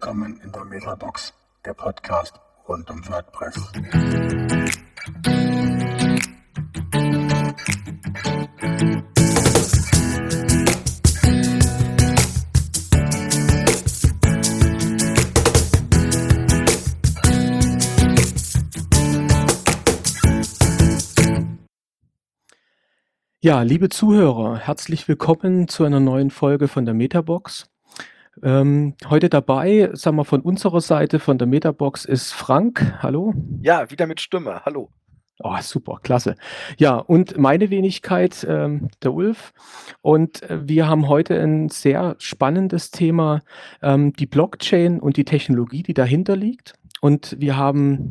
willkommen in der Metabox, der Podcast rund um WordPress. Ja, liebe Zuhörer, herzlich willkommen zu einer neuen Folge von der Metabox. Ähm, heute dabei, sagen wir von unserer Seite, von der Metabox, ist Frank. Hallo. Ja, wieder mit Stimme. Hallo. Oh, super, klasse. Ja, und meine Wenigkeit, ähm, der Ulf. Und äh, wir haben heute ein sehr spannendes Thema, ähm, die Blockchain und die Technologie, die dahinter liegt. Und wir haben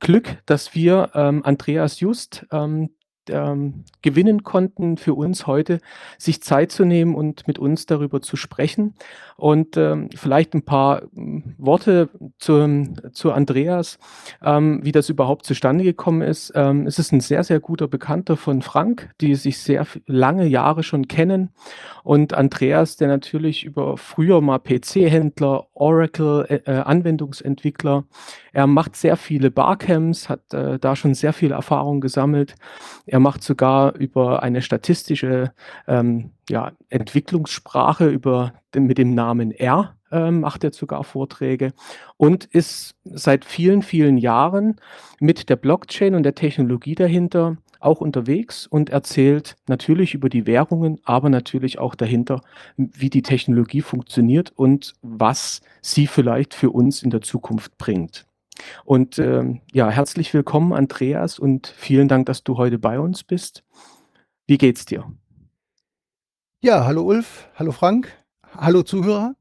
Glück, dass wir ähm, Andreas Just, ähm, ähm, gewinnen konnten, für uns heute sich Zeit zu nehmen und mit uns darüber zu sprechen. Und ähm, vielleicht ein paar hm, Worte zu, zu Andreas, ähm, wie das überhaupt zustande gekommen ist. Ähm, es ist ein sehr, sehr guter Bekannter von Frank, die sich sehr lange Jahre schon kennen. Und Andreas, der natürlich über früher mal PC-Händler, Oracle, äh, äh, er macht sehr viele Barcamps, hat äh, da schon sehr viel Erfahrung gesammelt. Er macht sogar über eine statistische ähm, ja, Entwicklungssprache über mit dem Namen R ähm, macht er sogar Vorträge und ist seit vielen, vielen Jahren mit der Blockchain und der Technologie dahinter auch unterwegs und erzählt natürlich über die Währungen, aber natürlich auch dahinter, wie die Technologie funktioniert und was sie vielleicht für uns in der Zukunft bringt. Und ähm, ja, herzlich willkommen, Andreas, und vielen Dank, dass du heute bei uns bist. Wie geht's dir? Ja, hallo Ulf, hallo Frank, hallo Zuhörer.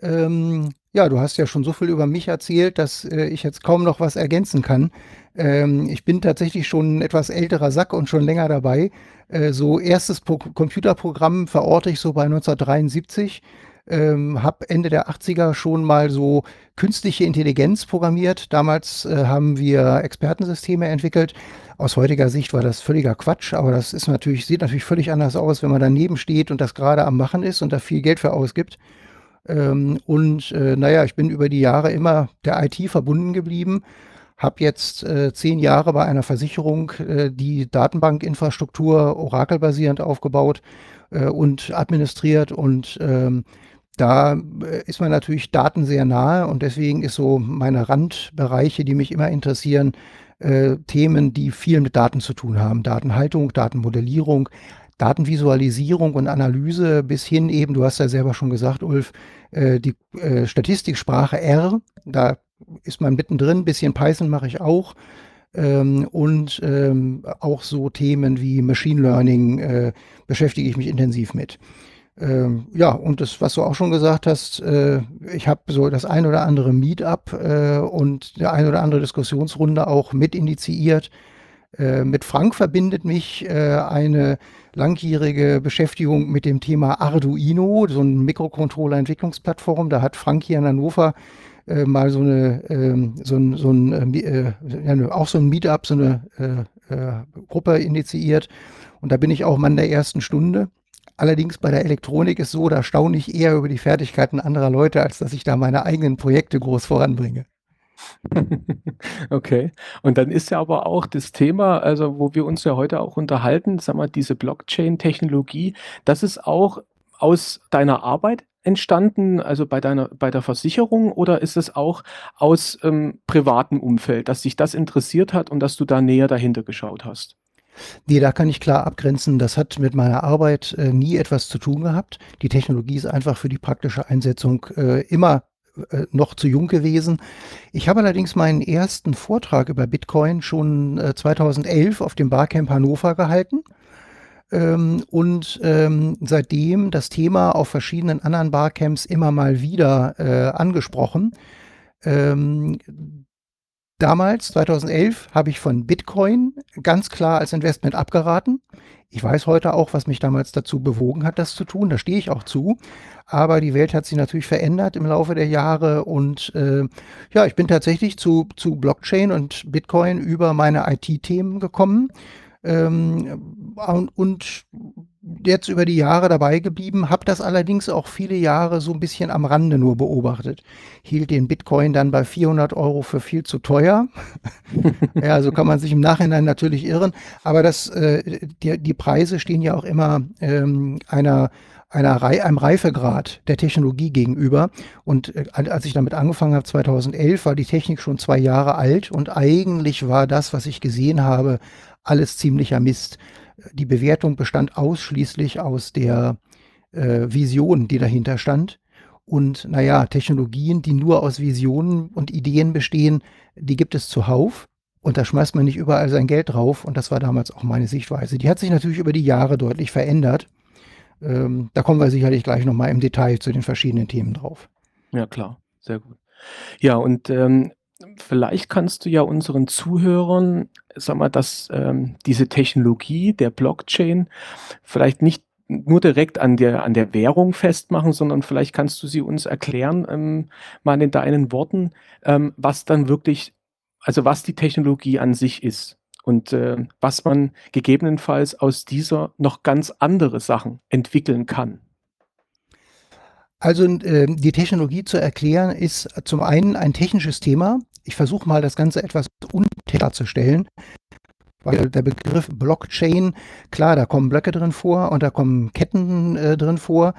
Ähm, ja, du hast ja schon so viel über mich erzählt, dass äh, ich jetzt kaum noch was ergänzen kann. Ähm, ich bin tatsächlich schon ein etwas älterer Sack und schon länger dabei. Äh, so erstes Pro Computerprogramm verorte ich so bei 1973 ähm, habe Ende der 80er schon mal so künstliche Intelligenz programmiert. Damals äh, haben wir Expertensysteme entwickelt. Aus heutiger Sicht war das völliger Quatsch, aber das ist natürlich, sieht natürlich völlig anders aus, wenn man daneben steht und das gerade am Machen ist und da viel Geld für ausgibt. Ähm, und äh, naja, ich bin über die Jahre immer der IT verbunden geblieben. Habe jetzt äh, zehn Jahre bei einer Versicherung äh, die Datenbankinfrastruktur Oracle-basierend aufgebaut äh, und administriert und ähm, da äh, ist man natürlich Daten sehr nahe und deswegen ist so meine Randbereiche, die mich immer interessieren, äh, Themen, die viel mit Daten zu tun haben. Datenhaltung, Datenmodellierung, Datenvisualisierung und Analyse bis hin eben, du hast ja selber schon gesagt, Ulf, äh, die äh, Statistiksprache R, da ist man mittendrin, bisschen Python mache ich auch. Ähm, und ähm, auch so Themen wie Machine Learning äh, beschäftige ich mich intensiv mit. Ähm, ja, und das, was du auch schon gesagt hast, äh, ich habe so das ein oder andere Meetup äh, und der ein oder andere Diskussionsrunde auch mit initiiert. Äh, mit Frank verbindet mich äh, eine langjährige Beschäftigung mit dem Thema Arduino, so ein Mikrocontroller-Entwicklungsplattform. Da hat Frank hier in Hannover äh, mal so eine, ähm, so ein, so ein äh, ja, auch so ein Meetup, so eine Gruppe initiiert. Und da bin ich auch Mann der ersten Stunde. Allerdings bei der Elektronik ist so, da staune ich eher über die Fertigkeiten anderer Leute, als dass ich da meine eigenen Projekte groß voranbringe. Okay. Und dann ist ja aber auch das Thema, also wo wir uns ja heute auch unterhalten, sag mal, diese Blockchain-Technologie, das ist auch aus deiner Arbeit entstanden, also bei deiner, bei der Versicherung, oder ist es auch aus ähm, privatem Umfeld, dass dich das interessiert hat und dass du da näher dahinter geschaut hast? Nee, da kann ich klar abgrenzen. Das hat mit meiner Arbeit äh, nie etwas zu tun gehabt. Die Technologie ist einfach für die praktische Einsetzung äh, immer äh, noch zu jung gewesen. Ich habe allerdings meinen ersten Vortrag über Bitcoin schon 2011 äh, auf dem Barcamp Hannover gehalten. Ähm, und ähm, seitdem das Thema auf verschiedenen anderen Barcamps immer mal wieder äh, angesprochen. Ähm, Damals, 2011, habe ich von Bitcoin ganz klar als Investment abgeraten. Ich weiß heute auch, was mich damals dazu bewogen hat, das zu tun. Da stehe ich auch zu. Aber die Welt hat sich natürlich verändert im Laufe der Jahre. Und äh, ja, ich bin tatsächlich zu, zu Blockchain und Bitcoin über meine IT-Themen gekommen. Ähm, und, jetzt über die Jahre dabei geblieben, habe das allerdings auch viele Jahre so ein bisschen am Rande nur beobachtet. Hielt den Bitcoin dann bei 400 Euro für viel zu teuer. ja, so kann man sich im Nachhinein natürlich irren. Aber das, äh, die, die Preise stehen ja auch immer ähm, einer einer einem Reifegrad der Technologie gegenüber. Und äh, als ich damit angefangen habe, 2011, war die Technik schon zwei Jahre alt und eigentlich war das, was ich gesehen habe, alles ziemlicher Mist. Die Bewertung bestand ausschließlich aus der äh, Vision, die dahinter stand. Und naja, Technologien, die nur aus Visionen und Ideen bestehen, die gibt es zuhauf. Und da schmeißt man nicht überall sein Geld drauf. Und das war damals auch meine Sichtweise. Die hat sich natürlich über die Jahre deutlich verändert. Ähm, da kommen wir sicherlich gleich nochmal im Detail zu den verschiedenen Themen drauf. Ja, klar, sehr gut. Ja, und ähm, vielleicht kannst du ja unseren Zuhörern, sag mal, dass ähm, diese Technologie der Blockchain vielleicht nicht nur direkt an der, an der Währung festmachen, sondern vielleicht kannst du sie uns erklären, ähm, mal in deinen Worten, ähm, was dann wirklich, also was die Technologie an sich ist und äh, was man gegebenenfalls aus dieser noch ganz andere Sachen entwickeln kann. Also äh, die Technologie zu erklären ist zum einen ein technisches Thema. Ich versuche mal das Ganze etwas darzustellen, weil der Begriff Blockchain, klar, da kommen Blöcke drin vor und da kommen Ketten äh, drin vor.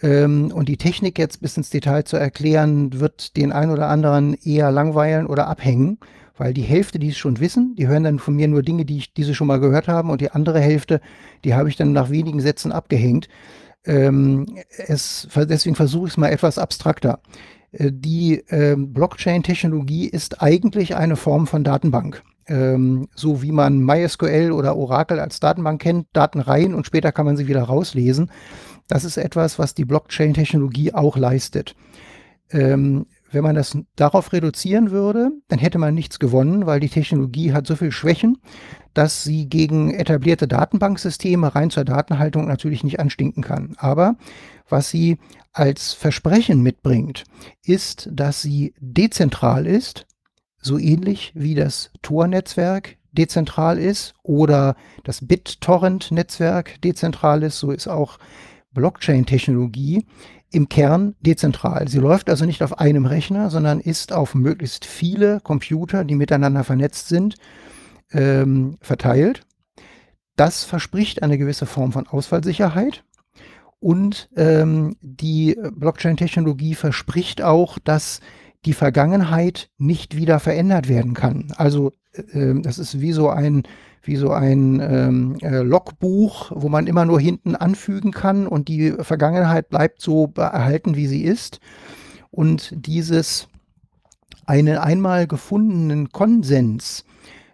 Ähm, und die Technik jetzt bis ins Detail zu erklären, wird den einen oder anderen eher langweilen oder abhängen weil die Hälfte, die es schon wissen, die hören dann von mir nur Dinge, die, ich, die sie schon mal gehört haben und die andere Hälfte, die habe ich dann nach wenigen Sätzen abgehängt. Ähm, es, deswegen versuche ich es mal etwas abstrakter. Äh, die äh, Blockchain-Technologie ist eigentlich eine Form von Datenbank. Ähm, so wie man MySQL oder Oracle als Datenbank kennt, Daten rein und später kann man sie wieder rauslesen. Das ist etwas, was die Blockchain-Technologie auch leistet. Ähm, wenn man das darauf reduzieren würde, dann hätte man nichts gewonnen, weil die Technologie hat so viel Schwächen, dass sie gegen etablierte Datenbanksysteme rein zur Datenhaltung natürlich nicht anstinken kann. Aber was sie als Versprechen mitbringt, ist, dass sie dezentral ist, so ähnlich wie das Tor-Netzwerk dezentral ist oder das BitTorrent-Netzwerk dezentral ist, so ist auch Blockchain-Technologie im Kern dezentral. Sie läuft also nicht auf einem Rechner, sondern ist auf möglichst viele Computer, die miteinander vernetzt sind, ähm, verteilt. Das verspricht eine gewisse Form von Ausfallsicherheit. Und ähm, die Blockchain-Technologie verspricht auch, dass die Vergangenheit nicht wieder verändert werden kann. Also äh, das ist wie so ein wie so ein ähm, äh, Logbuch, wo man immer nur hinten anfügen kann und die Vergangenheit bleibt so erhalten, wie sie ist. Und dieses einen einmal gefundenen Konsens,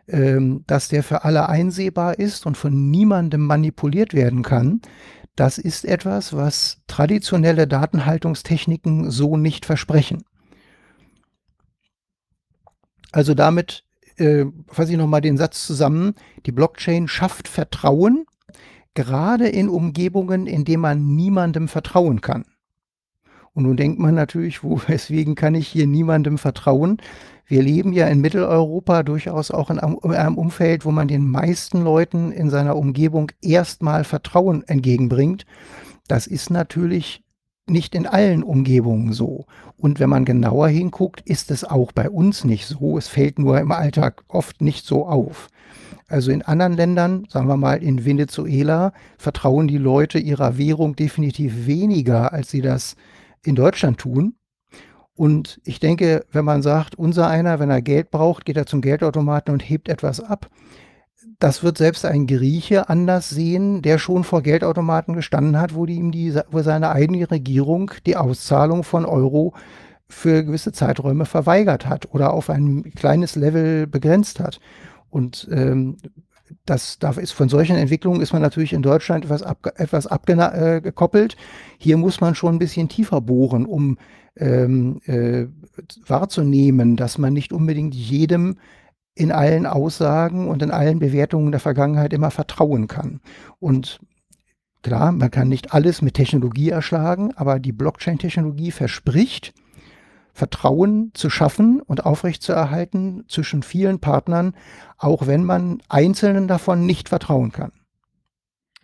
ähm, dass der für alle einsehbar ist und von niemandem manipuliert werden kann, das ist etwas, was traditionelle Datenhaltungstechniken so nicht versprechen. Also damit äh, fasse ich nochmal den Satz zusammen, die Blockchain schafft Vertrauen, gerade in Umgebungen, in denen man niemandem vertrauen kann. Und nun denkt man natürlich, wo, weswegen kann ich hier niemandem vertrauen? Wir leben ja in Mitteleuropa durchaus auch in einem Umfeld, wo man den meisten Leuten in seiner Umgebung erstmal Vertrauen entgegenbringt. Das ist natürlich nicht in allen Umgebungen so. Und wenn man genauer hinguckt, ist es auch bei uns nicht so. Es fällt nur im Alltag oft nicht so auf. Also in anderen Ländern, sagen wir mal in Venezuela, vertrauen die Leute ihrer Währung definitiv weniger, als sie das in Deutschland tun. Und ich denke, wenn man sagt, unser einer, wenn er Geld braucht, geht er zum Geldautomaten und hebt etwas ab, das wird selbst ein Grieche anders sehen, der schon vor Geldautomaten gestanden hat, wo, die ihm die, wo seine eigene Regierung die Auszahlung von Euro für gewisse Zeiträume verweigert hat oder auf ein kleines Level begrenzt hat. Und ähm, das, da ist von solchen Entwicklungen ist man natürlich in Deutschland etwas, ab, etwas abgekoppelt. Äh, Hier muss man schon ein bisschen tiefer bohren, um ähm, äh, wahrzunehmen, dass man nicht unbedingt jedem in allen Aussagen und in allen Bewertungen der Vergangenheit immer vertrauen kann. Und klar, man kann nicht alles mit Technologie erschlagen, aber die Blockchain-Technologie verspricht, Vertrauen zu schaffen und aufrechtzuerhalten zwischen vielen Partnern, auch wenn man einzelnen davon nicht vertrauen kann.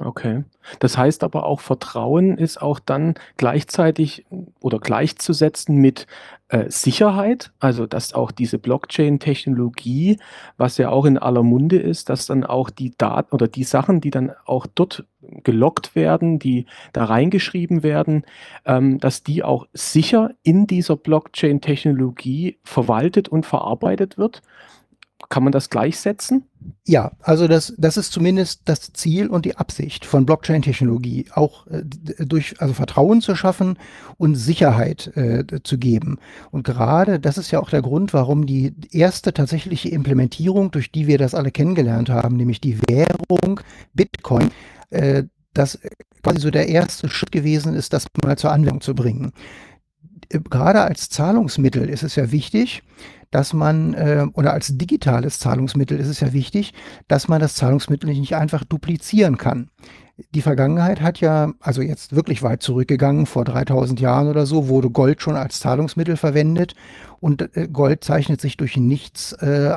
Okay. Das heißt aber auch, Vertrauen ist auch dann gleichzeitig oder gleichzusetzen mit äh, Sicherheit. Also, dass auch diese Blockchain-Technologie, was ja auch in aller Munde ist, dass dann auch die Daten oder die Sachen, die dann auch dort gelockt werden, die da reingeschrieben werden, ähm, dass die auch sicher in dieser Blockchain-Technologie verwaltet und verarbeitet wird. Kann man das gleichsetzen? Ja, also das, das ist zumindest das Ziel und die Absicht von Blockchain-Technologie, auch äh, durch also Vertrauen zu schaffen und Sicherheit äh, zu geben. Und gerade das ist ja auch der Grund, warum die erste tatsächliche Implementierung, durch die wir das alle kennengelernt haben, nämlich die Währung Bitcoin, äh, das quasi so der erste Schritt gewesen ist, das mal zur Anwendung zu bringen. Gerade als Zahlungsmittel ist es ja wichtig, dass man, äh, oder als digitales Zahlungsmittel ist es ja wichtig, dass man das Zahlungsmittel nicht einfach duplizieren kann. Die Vergangenheit hat ja, also jetzt wirklich weit zurückgegangen, vor 3000 Jahren oder so, wurde Gold schon als Zahlungsmittel verwendet und äh, Gold zeichnet sich durch nichts äh,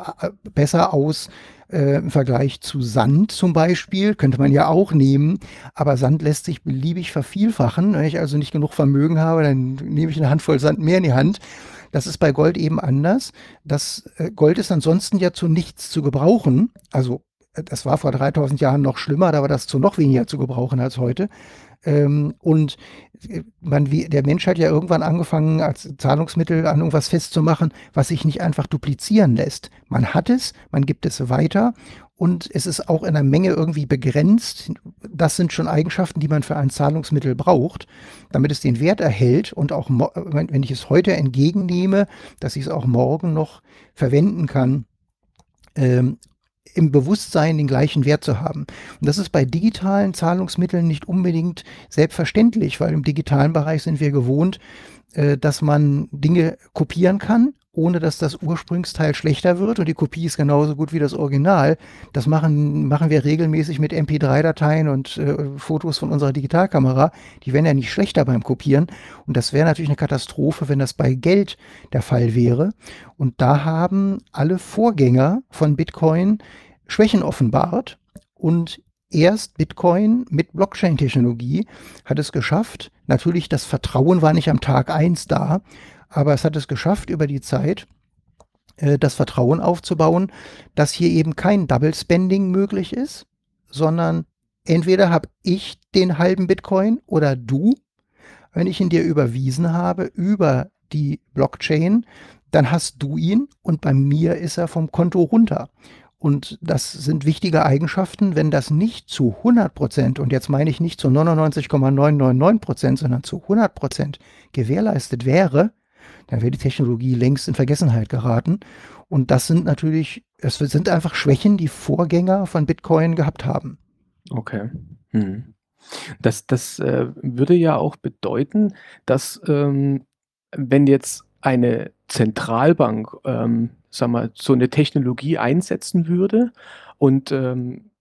besser aus äh, im Vergleich zu Sand zum Beispiel, könnte man ja auch nehmen, aber Sand lässt sich beliebig vervielfachen. Wenn ich also nicht genug Vermögen habe, dann nehme ich eine Handvoll Sand mehr in die Hand das ist bei Gold eben anders. Das äh, Gold ist ansonsten ja zu nichts zu gebrauchen. Also das war vor 3000 Jahren noch schlimmer, da war das zu noch weniger zu gebrauchen als heute. Ähm, und äh, man, der Mensch hat ja irgendwann angefangen, als Zahlungsmittel an irgendwas festzumachen, was sich nicht einfach duplizieren lässt. Man hat es, man gibt es weiter und es ist auch in einer Menge irgendwie begrenzt. Das sind schon Eigenschaften, die man für ein Zahlungsmittel braucht, damit es den Wert erhält und auch, wenn ich es heute entgegennehme, dass ich es auch morgen noch verwenden kann, ähm, im Bewusstsein den gleichen Wert zu haben. Und das ist bei digitalen Zahlungsmitteln nicht unbedingt selbstverständlich, weil im digitalen Bereich sind wir gewohnt, äh, dass man Dinge kopieren kann ohne dass das Ursprungsteil schlechter wird und die Kopie ist genauso gut wie das Original. Das machen, machen wir regelmäßig mit MP3-Dateien und äh, Fotos von unserer Digitalkamera. Die werden ja nicht schlechter beim Kopieren. Und das wäre natürlich eine Katastrophe, wenn das bei Geld der Fall wäre. Und da haben alle Vorgänger von Bitcoin Schwächen offenbart und erst Bitcoin mit Blockchain-Technologie hat es geschafft. Natürlich, das Vertrauen war nicht am Tag eins da, aber es hat es geschafft, über die Zeit äh, das Vertrauen aufzubauen, dass hier eben kein Double Spending möglich ist, sondern entweder habe ich den halben Bitcoin oder du, wenn ich ihn dir überwiesen habe über die Blockchain, dann hast du ihn und bei mir ist er vom Konto runter. Und das sind wichtige Eigenschaften, wenn das nicht zu 100 Prozent, und jetzt meine ich nicht zu 99,999 Prozent, sondern zu 100 Prozent gewährleistet wäre, dann wäre die Technologie längst in Vergessenheit geraten. Und das sind natürlich, es sind einfach Schwächen, die Vorgänger von Bitcoin gehabt haben. Okay. Hm. Das, das äh, würde ja auch bedeuten, dass ähm, wenn jetzt eine Zentralbank, ähm, sag mal, so eine Technologie einsetzen würde und ähm,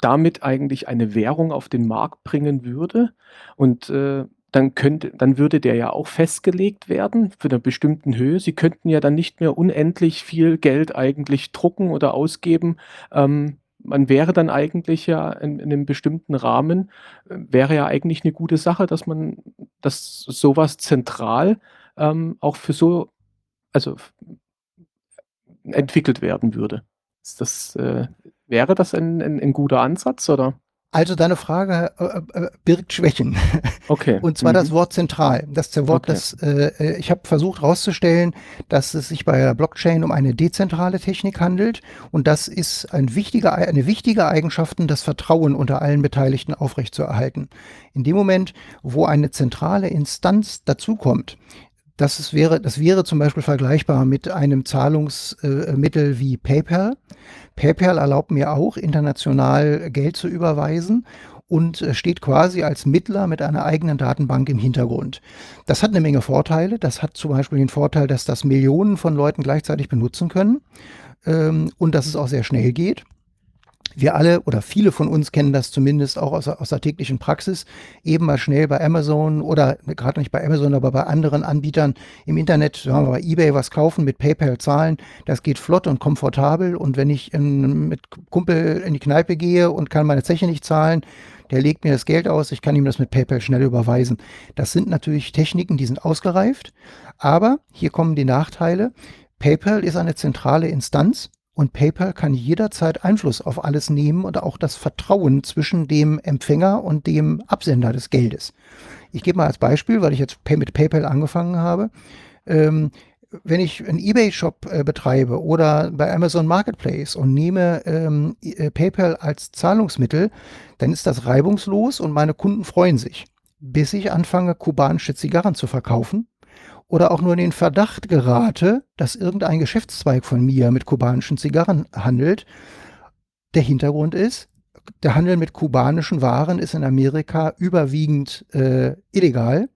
damit eigentlich eine Währung auf den Markt bringen würde und äh, dann könnte dann würde der ja auch festgelegt werden für eine bestimmten Höhe. Sie könnten ja dann nicht mehr unendlich viel Geld eigentlich drucken oder ausgeben. Ähm, man wäre dann eigentlich ja in, in einem bestimmten Rahmen, äh, wäre ja eigentlich eine gute Sache, dass man, dass sowas zentral ähm, auch für so, also entwickelt werden würde. Ist das, äh, wäre das ein, ein, ein guter Ansatz oder? Also deine Frage äh, äh, birgt Schwächen. Okay. Und zwar mhm. das Wort zentral. Das Wort, okay. das äh, äh, ich habe versucht herauszustellen, dass es sich bei der Blockchain um eine dezentrale Technik handelt und das ist ein wichtiger, eine wichtige Eigenschaft, das Vertrauen unter allen Beteiligten aufrechtzuerhalten. In dem Moment, wo eine zentrale Instanz dazukommt, das, ist, wäre, das wäre zum Beispiel vergleichbar mit einem Zahlungsmittel äh, wie PayPal. PayPal erlaubt mir auch, international Geld zu überweisen und äh, steht quasi als Mittler mit einer eigenen Datenbank im Hintergrund. Das hat eine Menge Vorteile. Das hat zum Beispiel den Vorteil, dass das Millionen von Leuten gleichzeitig benutzen können ähm, und dass es auch sehr schnell geht. Wir alle oder viele von uns kennen das zumindest auch aus, aus der täglichen Praxis, eben mal schnell bei Amazon oder gerade nicht bei Amazon, aber bei anderen Anbietern im Internet, sagen wir bei eBay was kaufen, mit PayPal zahlen. Das geht flott und komfortabel. Und wenn ich in, mit Kumpel in die Kneipe gehe und kann meine Zeche nicht zahlen, der legt mir das Geld aus, ich kann ihm das mit PayPal schnell überweisen. Das sind natürlich Techniken, die sind ausgereift. Aber hier kommen die Nachteile. PayPal ist eine zentrale Instanz und PayPal kann jederzeit Einfluss auf alles nehmen und auch das Vertrauen zwischen dem Empfänger und dem Absender des Geldes. Ich gebe mal als Beispiel, weil ich jetzt mit PayPal angefangen habe. Ähm, wenn ich einen eBay-Shop äh, betreibe oder bei Amazon Marketplace und nehme ähm, äh, PayPal als Zahlungsmittel, dann ist das reibungslos und meine Kunden freuen sich, bis ich anfange, kubanische Zigarren zu verkaufen oder auch nur in den Verdacht gerate, dass irgendein Geschäftszweig von mir mit kubanischen Zigarren handelt. Der Hintergrund ist, der Handel mit kubanischen Waren ist in Amerika überwiegend äh, illegal.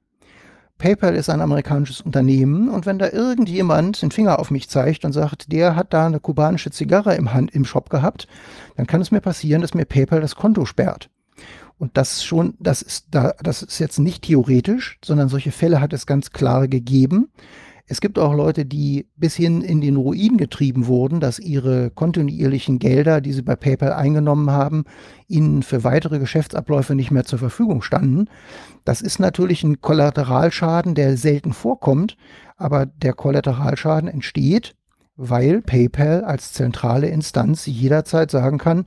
PayPal ist ein amerikanisches Unternehmen und wenn da irgendjemand den Finger auf mich zeigt und sagt, der hat da eine kubanische Zigarre im, Hand, im Shop gehabt, dann kann es mir passieren, dass mir PayPal das Konto sperrt. Und das schon, das ist da, das ist jetzt nicht theoretisch, sondern solche Fälle hat es ganz klar gegeben. Es gibt auch Leute, die bis hin in den Ruin getrieben wurden, dass ihre kontinuierlichen Gelder, die sie bei PayPal eingenommen haben, ihnen für weitere Geschäftsabläufe nicht mehr zur Verfügung standen. Das ist natürlich ein Kollateralschaden, der selten vorkommt, aber der Kollateralschaden entsteht, weil PayPal als zentrale Instanz jederzeit sagen kann,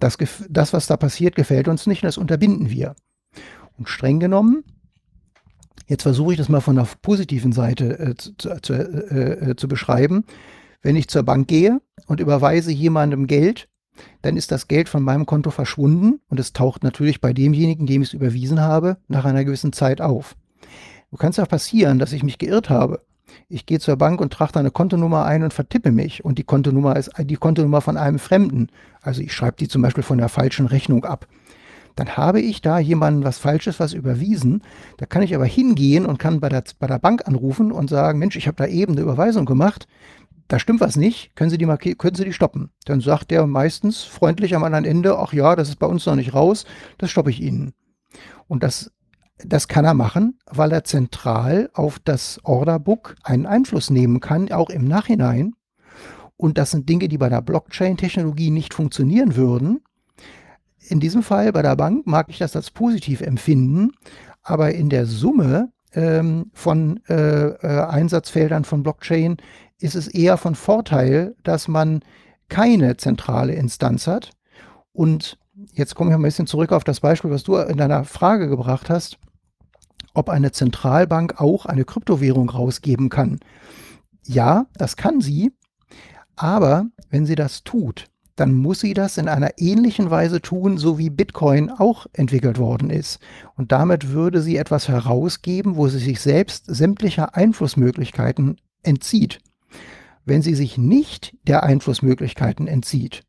das, das, was da passiert, gefällt uns nicht und das unterbinden wir. Und streng genommen, jetzt versuche ich das mal von der positiven Seite äh, zu, zu, äh, äh, zu beschreiben. Wenn ich zur Bank gehe und überweise jemandem Geld, dann ist das Geld von meinem Konto verschwunden und es taucht natürlich bei demjenigen, dem ich es überwiesen habe, nach einer gewissen Zeit auf. Du kannst ja passieren, dass ich mich geirrt habe ich gehe zur Bank und trage da eine Kontonummer ein und vertippe mich. Und die Kontonummer ist die Kontonummer von einem Fremden. Also ich schreibe die zum Beispiel von der falschen Rechnung ab. Dann habe ich da jemanden was Falsches, was überwiesen. Da kann ich aber hingehen und kann bei der, bei der Bank anrufen und sagen, Mensch, ich habe da eben eine Überweisung gemacht. Da stimmt was nicht. Können Sie die, können Sie die stoppen? Dann sagt der meistens freundlich am anderen Ende, ach ja, das ist bei uns noch nicht raus, das stoppe ich Ihnen. Und das das kann er machen, weil er zentral auf das Orderbook einen Einfluss nehmen kann, auch im Nachhinein. Und das sind Dinge, die bei der Blockchain-Technologie nicht funktionieren würden. In diesem Fall bei der Bank mag ich das als positiv empfinden, aber in der Summe ähm, von äh, äh, Einsatzfeldern von Blockchain ist es eher von Vorteil, dass man keine zentrale Instanz hat. Und jetzt komme ich ein bisschen zurück auf das Beispiel, was du in deiner Frage gebracht hast ob eine Zentralbank auch eine Kryptowährung rausgeben kann. Ja, das kann sie, aber wenn sie das tut, dann muss sie das in einer ähnlichen Weise tun, so wie Bitcoin auch entwickelt worden ist. Und damit würde sie etwas herausgeben, wo sie sich selbst sämtlicher Einflussmöglichkeiten entzieht. Wenn sie sich nicht der Einflussmöglichkeiten entzieht,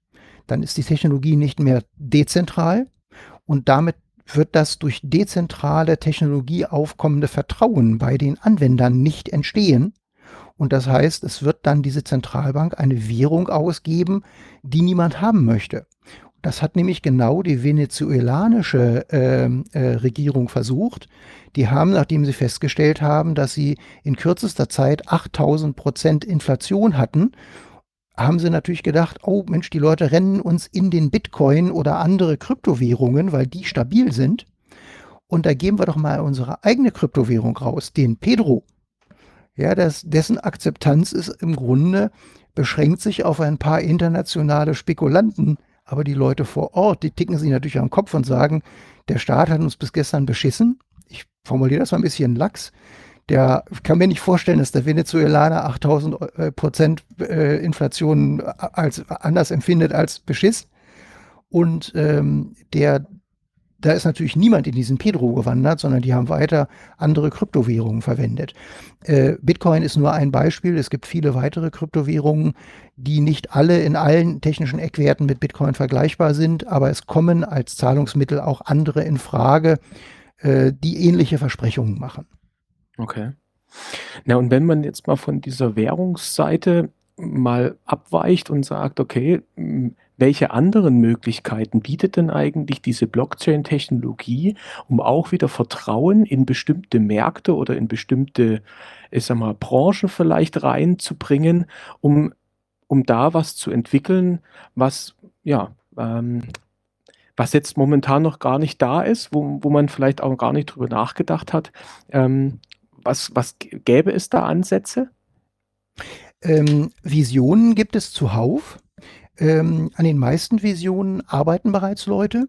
dann ist die Technologie nicht mehr dezentral und damit wird das durch dezentrale Technologie aufkommende Vertrauen bei den Anwendern nicht entstehen. Und das heißt, es wird dann diese Zentralbank eine Währung ausgeben, die niemand haben möchte. Das hat nämlich genau die venezuelanische äh, äh, Regierung versucht. Die haben, nachdem sie festgestellt haben, dass sie in kürzester Zeit 8000 Prozent Inflation hatten haben sie natürlich gedacht, oh Mensch, die Leute rennen uns in den Bitcoin oder andere Kryptowährungen, weil die stabil sind. Und da geben wir doch mal unsere eigene Kryptowährung raus, den Pedro. Ja, das, dessen Akzeptanz ist im Grunde, beschränkt sich auf ein paar internationale Spekulanten. Aber die Leute vor Ort, die ticken sich natürlich am Kopf und sagen, der Staat hat uns bis gestern beschissen. Ich formuliere das mal ein bisschen lax. Der kann mir nicht vorstellen, dass der Venezuelaner 8000 äh, Prozent äh, Inflation als anders empfindet als Beschiss. Und ähm, der, da ist natürlich niemand in diesen Pedro gewandert, sondern die haben weiter andere Kryptowährungen verwendet. Äh, Bitcoin ist nur ein Beispiel. Es gibt viele weitere Kryptowährungen, die nicht alle in allen technischen Eckwerten mit Bitcoin vergleichbar sind, aber es kommen als Zahlungsmittel auch andere in Frage, äh, die ähnliche Versprechungen machen. Okay. Na, und wenn man jetzt mal von dieser Währungsseite mal abweicht und sagt, okay, wenn welche anderen Möglichkeiten bietet denn eigentlich diese Blockchain-Technologie, um auch wieder Vertrauen in bestimmte Märkte oder in bestimmte, ich sag mal, Branchen vielleicht reinzubringen, um, um da was zu entwickeln, was, ja, ähm, was jetzt momentan noch gar nicht da ist, wo, wo man vielleicht auch gar nicht drüber nachgedacht hat. Ähm, was, was gäbe es da Ansätze? Ähm, Visionen gibt es zuhauf. Ähm, an den meisten Visionen arbeiten bereits Leute.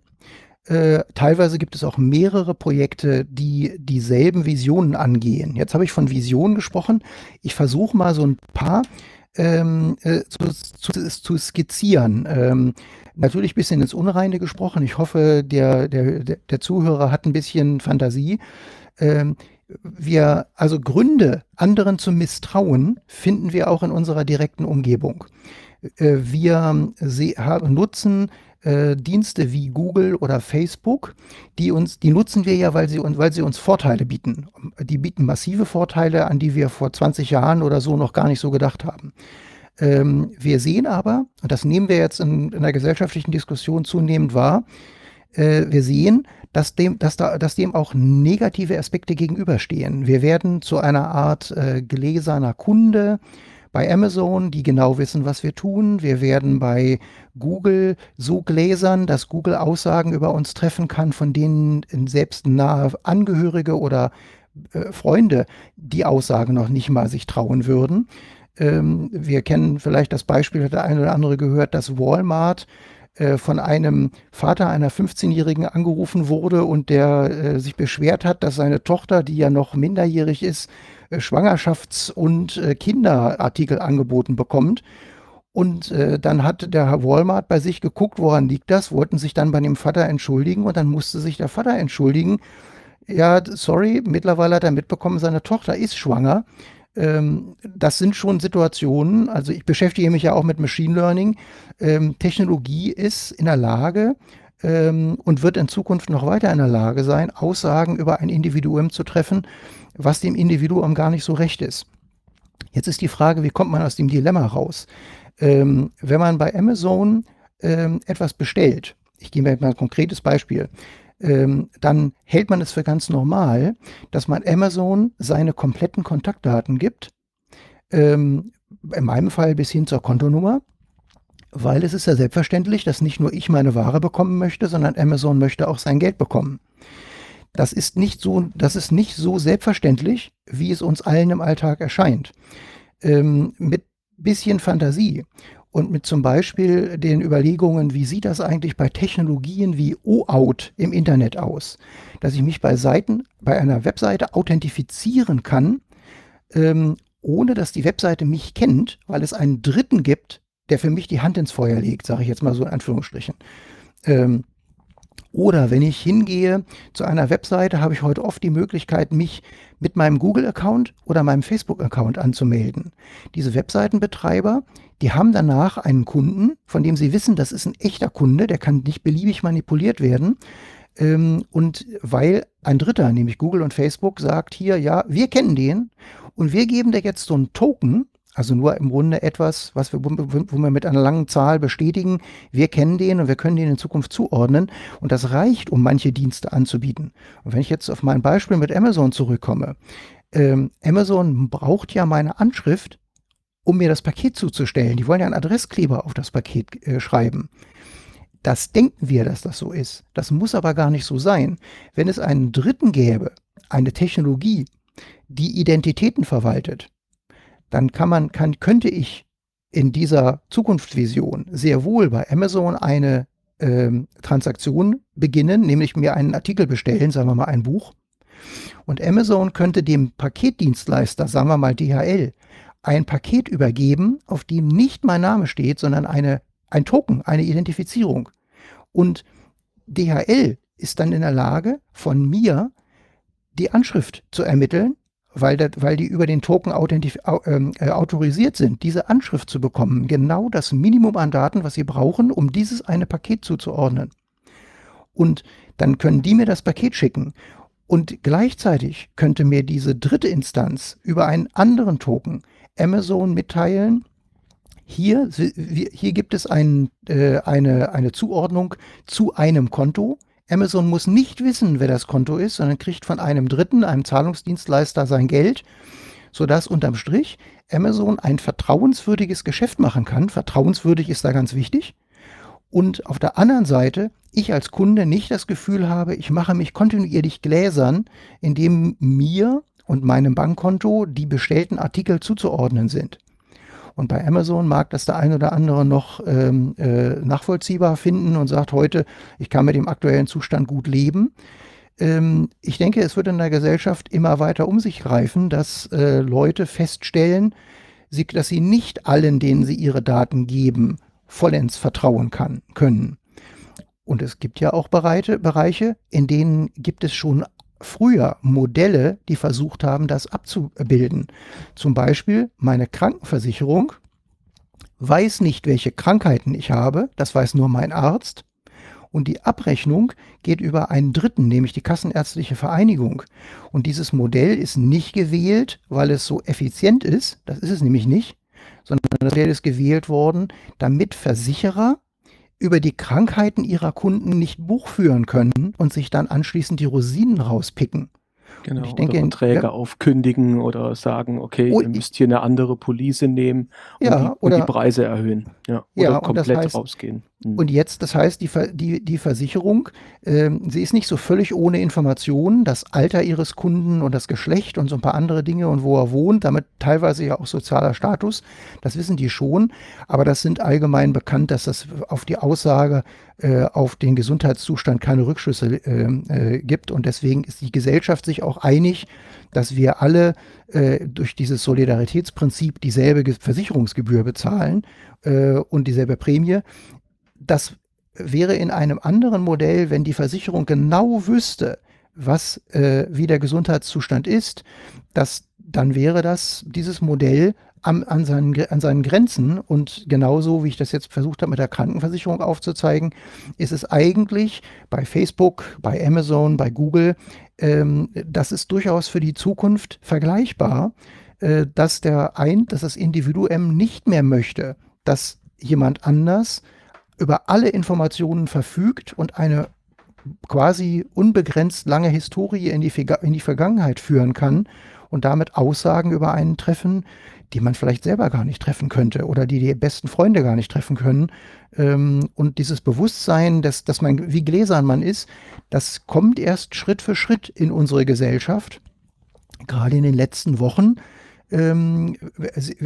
Äh, teilweise gibt es auch mehrere Projekte, die dieselben Visionen angehen. Jetzt habe ich von Visionen gesprochen. Ich versuche mal so ein paar ähm, äh, zu, zu, zu, skizzieren. Ähm, natürlich ein bisschen ins Unreine gesprochen. Ich hoffe, der, der, der Zuhörer hat ein bisschen Fantasie. Ähm, wir, also Gründe, anderen zu misstrauen, finden wir auch in unserer direkten Umgebung. Äh, wir nutzen äh, Dienste wie Google oder Facebook, die uns, die nutzen wir ja, weil sie, weil sie uns Vorteile bieten. Die bieten massive Vorteile, an die wir vor 20 Jahren oder so noch gar nicht so gedacht haben. Ähm, wir sehen aber, und das nehmen wir jetzt in, in der gesellschaftlichen Diskussion zunehmend wahr, äh, wir sehen, dass dem, dass, da, dass dem auch negative Aspekte gegenüberstehen. Wir werden zu einer Art äh, gläserner Kunde bei Amazon, die genau wissen, was wir tun. Wir werden bei Google so gläsern, dass Google Aussagen über uns treffen kann, von denen selbst nahe Angehörige oder äh, Freunde die Aussagen noch nicht mal sich trauen würden. Ähm, wir kennen vielleicht das Beispiel, hat der eine oder andere gehört, dass Walmart äh, von einem Vater einer 15-Jährigen angerufen wurde und der äh, sich beschwert hat, dass seine Tochter, die ja noch minderjährig ist, äh, Schwangerschafts- und äh, Kinderartikel angeboten bekommt. Und äh, dann hat der Herr Walmart bei sich geguckt, woran liegt das, wollten sich dann bei dem Vater entschuldigen und dann musste sich der Vater entschuldigen. Ja, sorry, mittlerweile hat er mitbekommen, seine Tochter ist schwanger ähm, das sind schon Situationen, also ich beschäftige mich ja auch mit Machine Learning. Ähm, Technologie ist in der Lage ähm, und wird in Zukunft noch weiter in der Lage sein, Aussagen über ein Individuum zu treffen, was dem Individuum gar nicht so recht ist. Jetzt ist die Frage, wie kommt man aus dem Dilemma raus? Ähm, wenn man bei Amazon ähm, etwas bestellt, ich gebe mir mal ein konkretes Beispiel ähm, dann hält man es für ganz normal, dass man Amazon seine kompletten Kontaktdaten gibt. Ähm, in meinem Fall bis hin zur Kontonummer, weil es ist ja selbstverständlich, dass nicht nur ich meine Ware bekommen möchte, sondern Amazon möchte auch sein Geld bekommen. Das ist nicht so, das ist nicht so selbstverständlich, wie es uns allen im Alltag erscheint. Ähm, mit bisschen Fantasie und mit zum Beispiel den Überlegungen, wie sieht das eigentlich bei Technologien wie OAuth im Internet aus? Dass ich mich bei Seiten, bei einer Webseite authentifizieren kann, ähm, ohne dass die Webseite mich kennt, weil es einen Dritten gibt, der für mich die Hand ins Feuer legt, sage ich jetzt mal so in Anführungsstrichen. Ähm, oder wenn ich hingehe zu einer Webseite, habe ich heute oft die Möglichkeit, mich mit meinem Google-Account oder meinem Facebook-Account anzumelden. Diese Webseitenbetreiber, die haben danach einen Kunden, von dem sie wissen, das ist ein echter Kunde, der kann nicht beliebig manipuliert werden. Ähm, und weil ein Dritter, nämlich Google und Facebook, sagt hier, ja, wir kennen den und wir geben dir jetzt so einen Token, also nur im Grunde etwas, was wir, wo wir mit einer langen Zahl bestätigen, wir kennen den und wir können den in Zukunft zuordnen. Und das reicht, um manche Dienste anzubieten. Und wenn ich jetzt auf mein Beispiel mit Amazon zurückkomme, ähm, Amazon braucht ja meine Anschrift, um mir das Paket zuzustellen. Die wollen ja einen Adresskleber auf das Paket äh, schreiben. Das denken wir, dass das so ist. Das muss aber gar nicht so sein. Wenn es einen Dritten gäbe, eine Technologie, die Identitäten verwaltet, dann kann man, kann, könnte ich in dieser Zukunftsvision sehr wohl bei Amazon eine ähm, Transaktion beginnen, nämlich mir einen Artikel bestellen, sagen wir mal ein Buch. Und Amazon könnte dem Paketdienstleister, sagen wir mal DHL, ein Paket übergeben, auf dem nicht mein Name steht, sondern eine, ein Token, eine Identifizierung. Und DHL ist dann in der Lage, von mir die Anschrift zu ermitteln weil, das, weil die über den Token ähm, äh, autorisiert sind, diese Anschrift zu bekommen. Genau das Minimum an Daten, was sie brauchen, um dieses eine Paket zuzuordnen. Und dann können die mir das Paket schicken. Und gleichzeitig könnte mir diese dritte Instanz über einen anderen Token Amazon mitteilen, Hier, hier gibt es ein, äh, eine, eine Zuordnung zu einem Konto. Amazon muss nicht wissen, wer das Konto ist, sondern kriegt von einem Dritten, einem Zahlungsdienstleister, sein Geld, sodass unterm Strich Amazon ein vertrauenswürdiges Geschäft machen kann. Vertrauenswürdig ist da ganz wichtig. Und auf der anderen Seite ich als Kunde nicht das Gefühl habe, ich mache mich kontinuierlich gläsern, indem mir und meinem Bankkonto die bestellten Artikel zuzuordnen sind. Und bei Amazon mag das der ein oder andere noch ähm, äh, nachvollziehbar finden und sagt heute, ich kann mit dem aktuellen Zustand gut leben. Ähm, ich denke, es wird in der Gesellschaft immer weiter um sich greifen, dass äh, Leute feststellen, sie, dass sie nicht allen, denen sie ihre Daten geben, vollends vertrauen kann, können. Und es gibt ja auch Bereiche, Bereiche, in denen gibt es schon früher Modelle, die versucht haben, das abzubilden. Zum Beispiel meine Krankenversicherung weiß nicht, welche Krankheiten ich habe, das weiß nur mein Arzt. Und die Abrechnung geht über einen Dritten, nämlich die Kassenärztliche Vereinigung. Und dieses Modell ist nicht gewählt, weil es so effizient ist, das ist es nämlich nicht, sondern das Modell ist gewählt worden, damit Versicherer über die Krankheiten ihrer Kunden nicht Buch führen können und sich dann anschließend die Rosinen rauspicken. Genau, ich denke, oder Verträge ja, aufkündigen oder sagen, okay, oh, ihr müsst hier eine andere Police nehmen und, ja, die, und oder, die Preise erhöhen. Ja, oder ja, komplett das heißt, rausgehen. Mhm. Und jetzt, das heißt, die, die, die Versicherung, äh, sie ist nicht so völlig ohne Informationen, das Alter ihres Kunden und das Geschlecht und so ein paar andere Dinge und wo er wohnt, damit teilweise ja auch sozialer Status, das wissen die schon, aber das sind allgemein bekannt, dass das auf die Aussage äh, auf den Gesundheitszustand keine Rückschlüsse äh, äh gibt. Und deswegen ist die Gesellschaft sich auch einig, dass wir alle äh, durch dieses Solidaritätsprinzip dieselbe Versicherungsgebühr bezahlen äh, und dieselbe Prämie das wäre in einem anderen Modell, wenn die Versicherung genau wüsste, was, äh, wie der Gesundheitszustand ist, dass, dann wäre das, dieses Modell am, an, seinen, an seinen Grenzen. Und genauso, wie ich das jetzt versucht habe mit der Krankenversicherung aufzuzeigen, ist es eigentlich bei Facebook, bei Amazon, bei Google, ähm, das ist durchaus für die Zukunft vergleichbar, äh, dass der ein, dass das Individuum nicht mehr möchte, dass jemand anders über alle Informationen verfügt und eine quasi unbegrenzt lange Historie in die, in die Vergangenheit führen kann und damit Aussagen über einen treffen, die man vielleicht selber gar nicht treffen könnte oder die die besten Freunde gar nicht treffen können. Ähm, und dieses Bewusstsein, dass, dass man, wie gläsern man ist, das kommt erst Schritt für Schritt in unsere Gesellschaft. Gerade in den letzten Wochen ähm,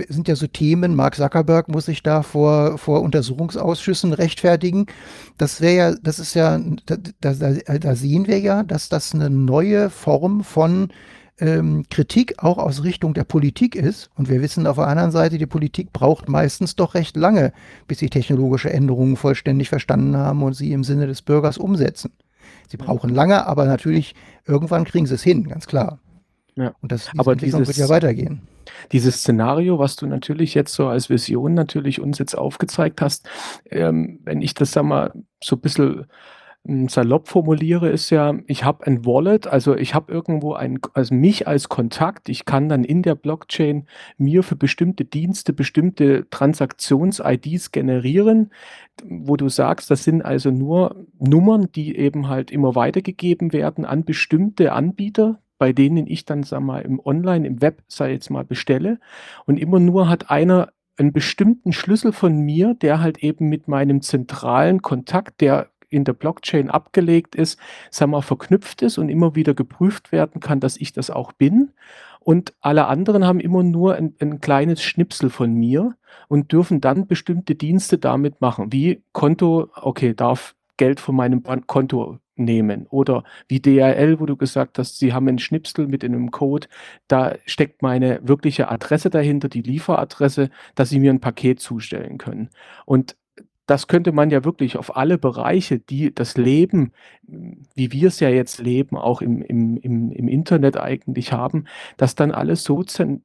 sind ja so Themen, Mark Zuckerberg muss sich da vor, vor Untersuchungsausschüssen rechtfertigen. Das wäre ja, das ist ja, da, da, da, sehen wir ja, dass das eine neue Form von ähm, Kritik auch aus Richtung der Politik ist. Und wir wissen auf der anderen Seite, die Politik braucht meistens doch recht lange, bis sie technologische Änderungen vollständig verstanden haben und sie im Sinne des Bürgers umsetzen. Sie brauchen lange, aber natürlich irgendwann kriegen sie es hin, ganz klar. Ja. Und das diese aber Entwicklung dieses, wird ja weitergehen. Dieses Szenario, was du natürlich jetzt so als Vision natürlich uns jetzt aufgezeigt hast, ähm, wenn ich das sag mal so ein bisschen hm, salopp formuliere, ist ja, ich habe ein Wallet, also ich habe irgendwo ein, also mich als Kontakt, ich kann dann in der Blockchain mir für bestimmte Dienste bestimmte Transaktions-IDs generieren, wo du sagst, das sind also nur Nummern, die eben halt immer weitergegeben werden an bestimmte Anbieter, bei denen ich dann, sag mal, im Online, im Web, sei jetzt mal, bestelle. Und immer nur hat einer einen bestimmten Schlüssel von mir, der halt eben mit meinem zentralen Kontakt, der in der Blockchain abgelegt ist, sag mal, verknüpft ist und immer wieder geprüft werden kann, dass ich das auch bin. Und alle anderen haben immer nur ein, ein kleines Schnipsel von mir und dürfen dann bestimmte Dienste damit machen, wie Konto, okay, darf Geld von meinem Konto nehmen. Oder wie DRL, wo du gesagt hast, sie haben einen Schnipsel mit einem Code, da steckt meine wirkliche Adresse dahinter, die Lieferadresse, dass sie mir ein Paket zustellen können. Und das könnte man ja wirklich auf alle Bereiche, die das Leben, wie wir es ja jetzt leben, auch im, im, im, im Internet eigentlich haben, dass dann alles so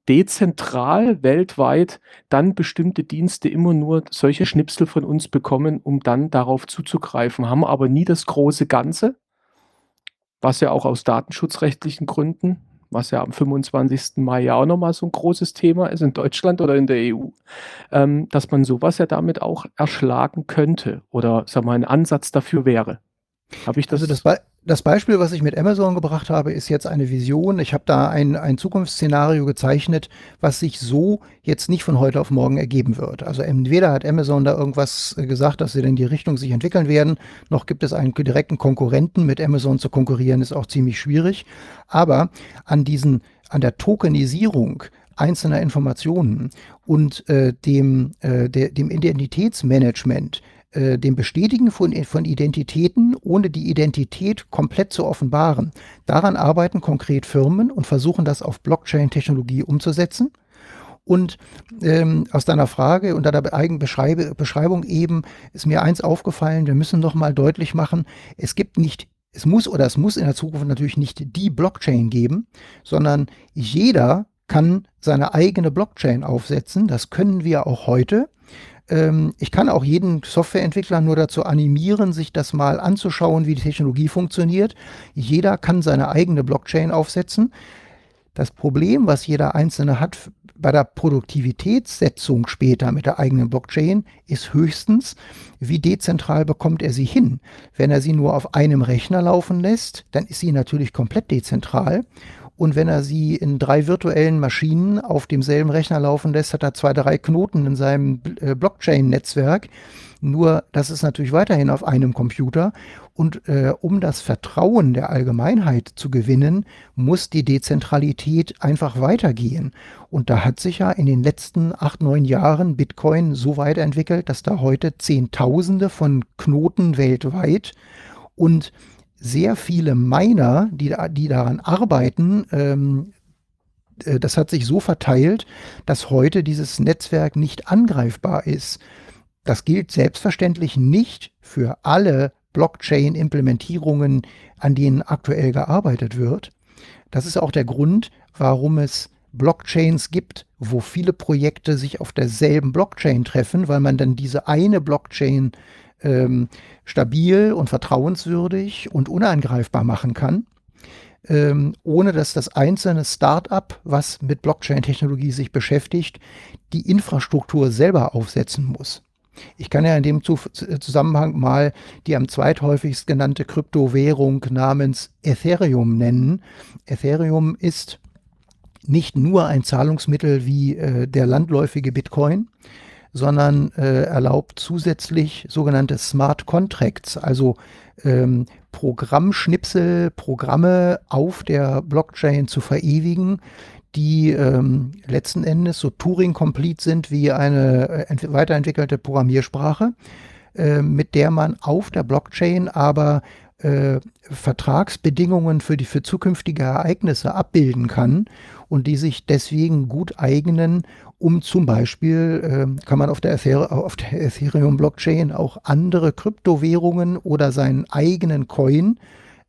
dezentral weltweit dann bestimmte Dienste immer nur solche Schnipsel von uns bekommen, um dann darauf zuzugreifen, haben aber nie das große Ganze, was ja auch aus datenschutzrechtlichen Gründen was ja am 25. Mai ja auch nochmal so ein großes Thema ist in Deutschland oder in der EU, ähm, dass man sowas ja damit auch erschlagen könnte oder sag mal ein Ansatz dafür wäre. Habe ich das? Also das, Be das Beispiel, was ich mit Amazon gebracht habe, ist jetzt eine Vision. Ich habe da ein, ein Zukunftsszenario gezeichnet, was sich so jetzt nicht von heute auf morgen ergeben wird. Also entweder hat Amazon da irgendwas gesagt, dass sie in die Richtung sich entwickeln werden, noch gibt es einen direkten Konkurrenten. Mit Amazon zu konkurrieren ist auch ziemlich schwierig. Aber an diesen, an der Tokenisierung einzelner Informationen und äh, dem, äh, der, dem Identitätsmanagement äh, dem Bestätigen von, von Identitäten, ohne die Identität komplett zu offenbaren. Daran arbeiten konkret Firmen und versuchen das auf Blockchain-Technologie umzusetzen. Und ähm, aus deiner Frage und deiner eigenen Beschreibung eben ist mir eins aufgefallen, wir müssen nochmal deutlich machen, es gibt nicht, es muss oder es muss in der Zukunft natürlich nicht die Blockchain geben, sondern jeder kann seine eigene Blockchain aufsetzen. Das können wir auch heute. Ähm, ich kann auch jeden Softwareentwickler nur dazu animieren, sich das mal anzuschauen, wie die Technologie funktioniert. Jeder kann seine eigene Blockchain aufsetzen. Das Problem, was jeder Einzelne hat bei der Produktivitätssetzung später mit der eigenen Blockchain, ist höchstens, wie dezentral bekommt er sie hin. Wenn er sie nur auf einem Rechner laufen lässt, dann ist sie natürlich komplett dezentral. Und wenn er sie in drei virtuellen Maschinen auf demselben Rechner laufen lässt, hat er zwei, drei Knoten in seinem äh, Blockchain-Netzwerk. Nur, das ist natürlich weiterhin auf einem Computer. Und äh, um das Vertrauen der Allgemeinheit zu gewinnen, muss die Dezentralität einfach weitergehen. Und da hat sich ja in den letzten acht, neun Jahren Bitcoin so weiterentwickelt, dass da heute Zehntausende von Knoten weltweit und sehr viele Miner, die, die daran arbeiten, ähm, äh, das hat sich so verteilt, dass heute dieses Netzwerk nicht angreifbar ist. Das gilt selbstverständlich nicht für alle Blockchain-Implementierungen, an denen aktuell gearbeitet wird. Das ist auch der Grund, warum es Blockchains gibt, wo viele Projekte sich auf derselben Blockchain treffen, weil man dann diese eine Blockchain ähm, stabil und vertrauenswürdig und unangreifbar machen kann, ähm, ohne dass das einzelne Start-up, was mit Blockchain-Technologie sich beschäftigt, die Infrastruktur selber aufsetzen muss. Ich kann ja in dem Zusammenhang mal die am zweithäufigst genannte Kryptowährung namens Ethereum nennen. Ethereum ist nicht nur ein Zahlungsmittel wie äh, der landläufige Bitcoin, sondern äh, erlaubt zusätzlich sogenannte Smart Contracts, also ähm, Programmschnipsel, Programme auf der Blockchain zu verewigen, die ähm, letzten Endes so Turing-complete sind wie eine äh, weiterentwickelte Programmiersprache, äh, mit der man auf der Blockchain aber äh, Vertragsbedingungen für die für zukünftige Ereignisse abbilden kann und die sich deswegen gut eignen, um zum Beispiel, äh, kann man auf der, der Ethereum-Blockchain auch andere Kryptowährungen oder seinen eigenen Coin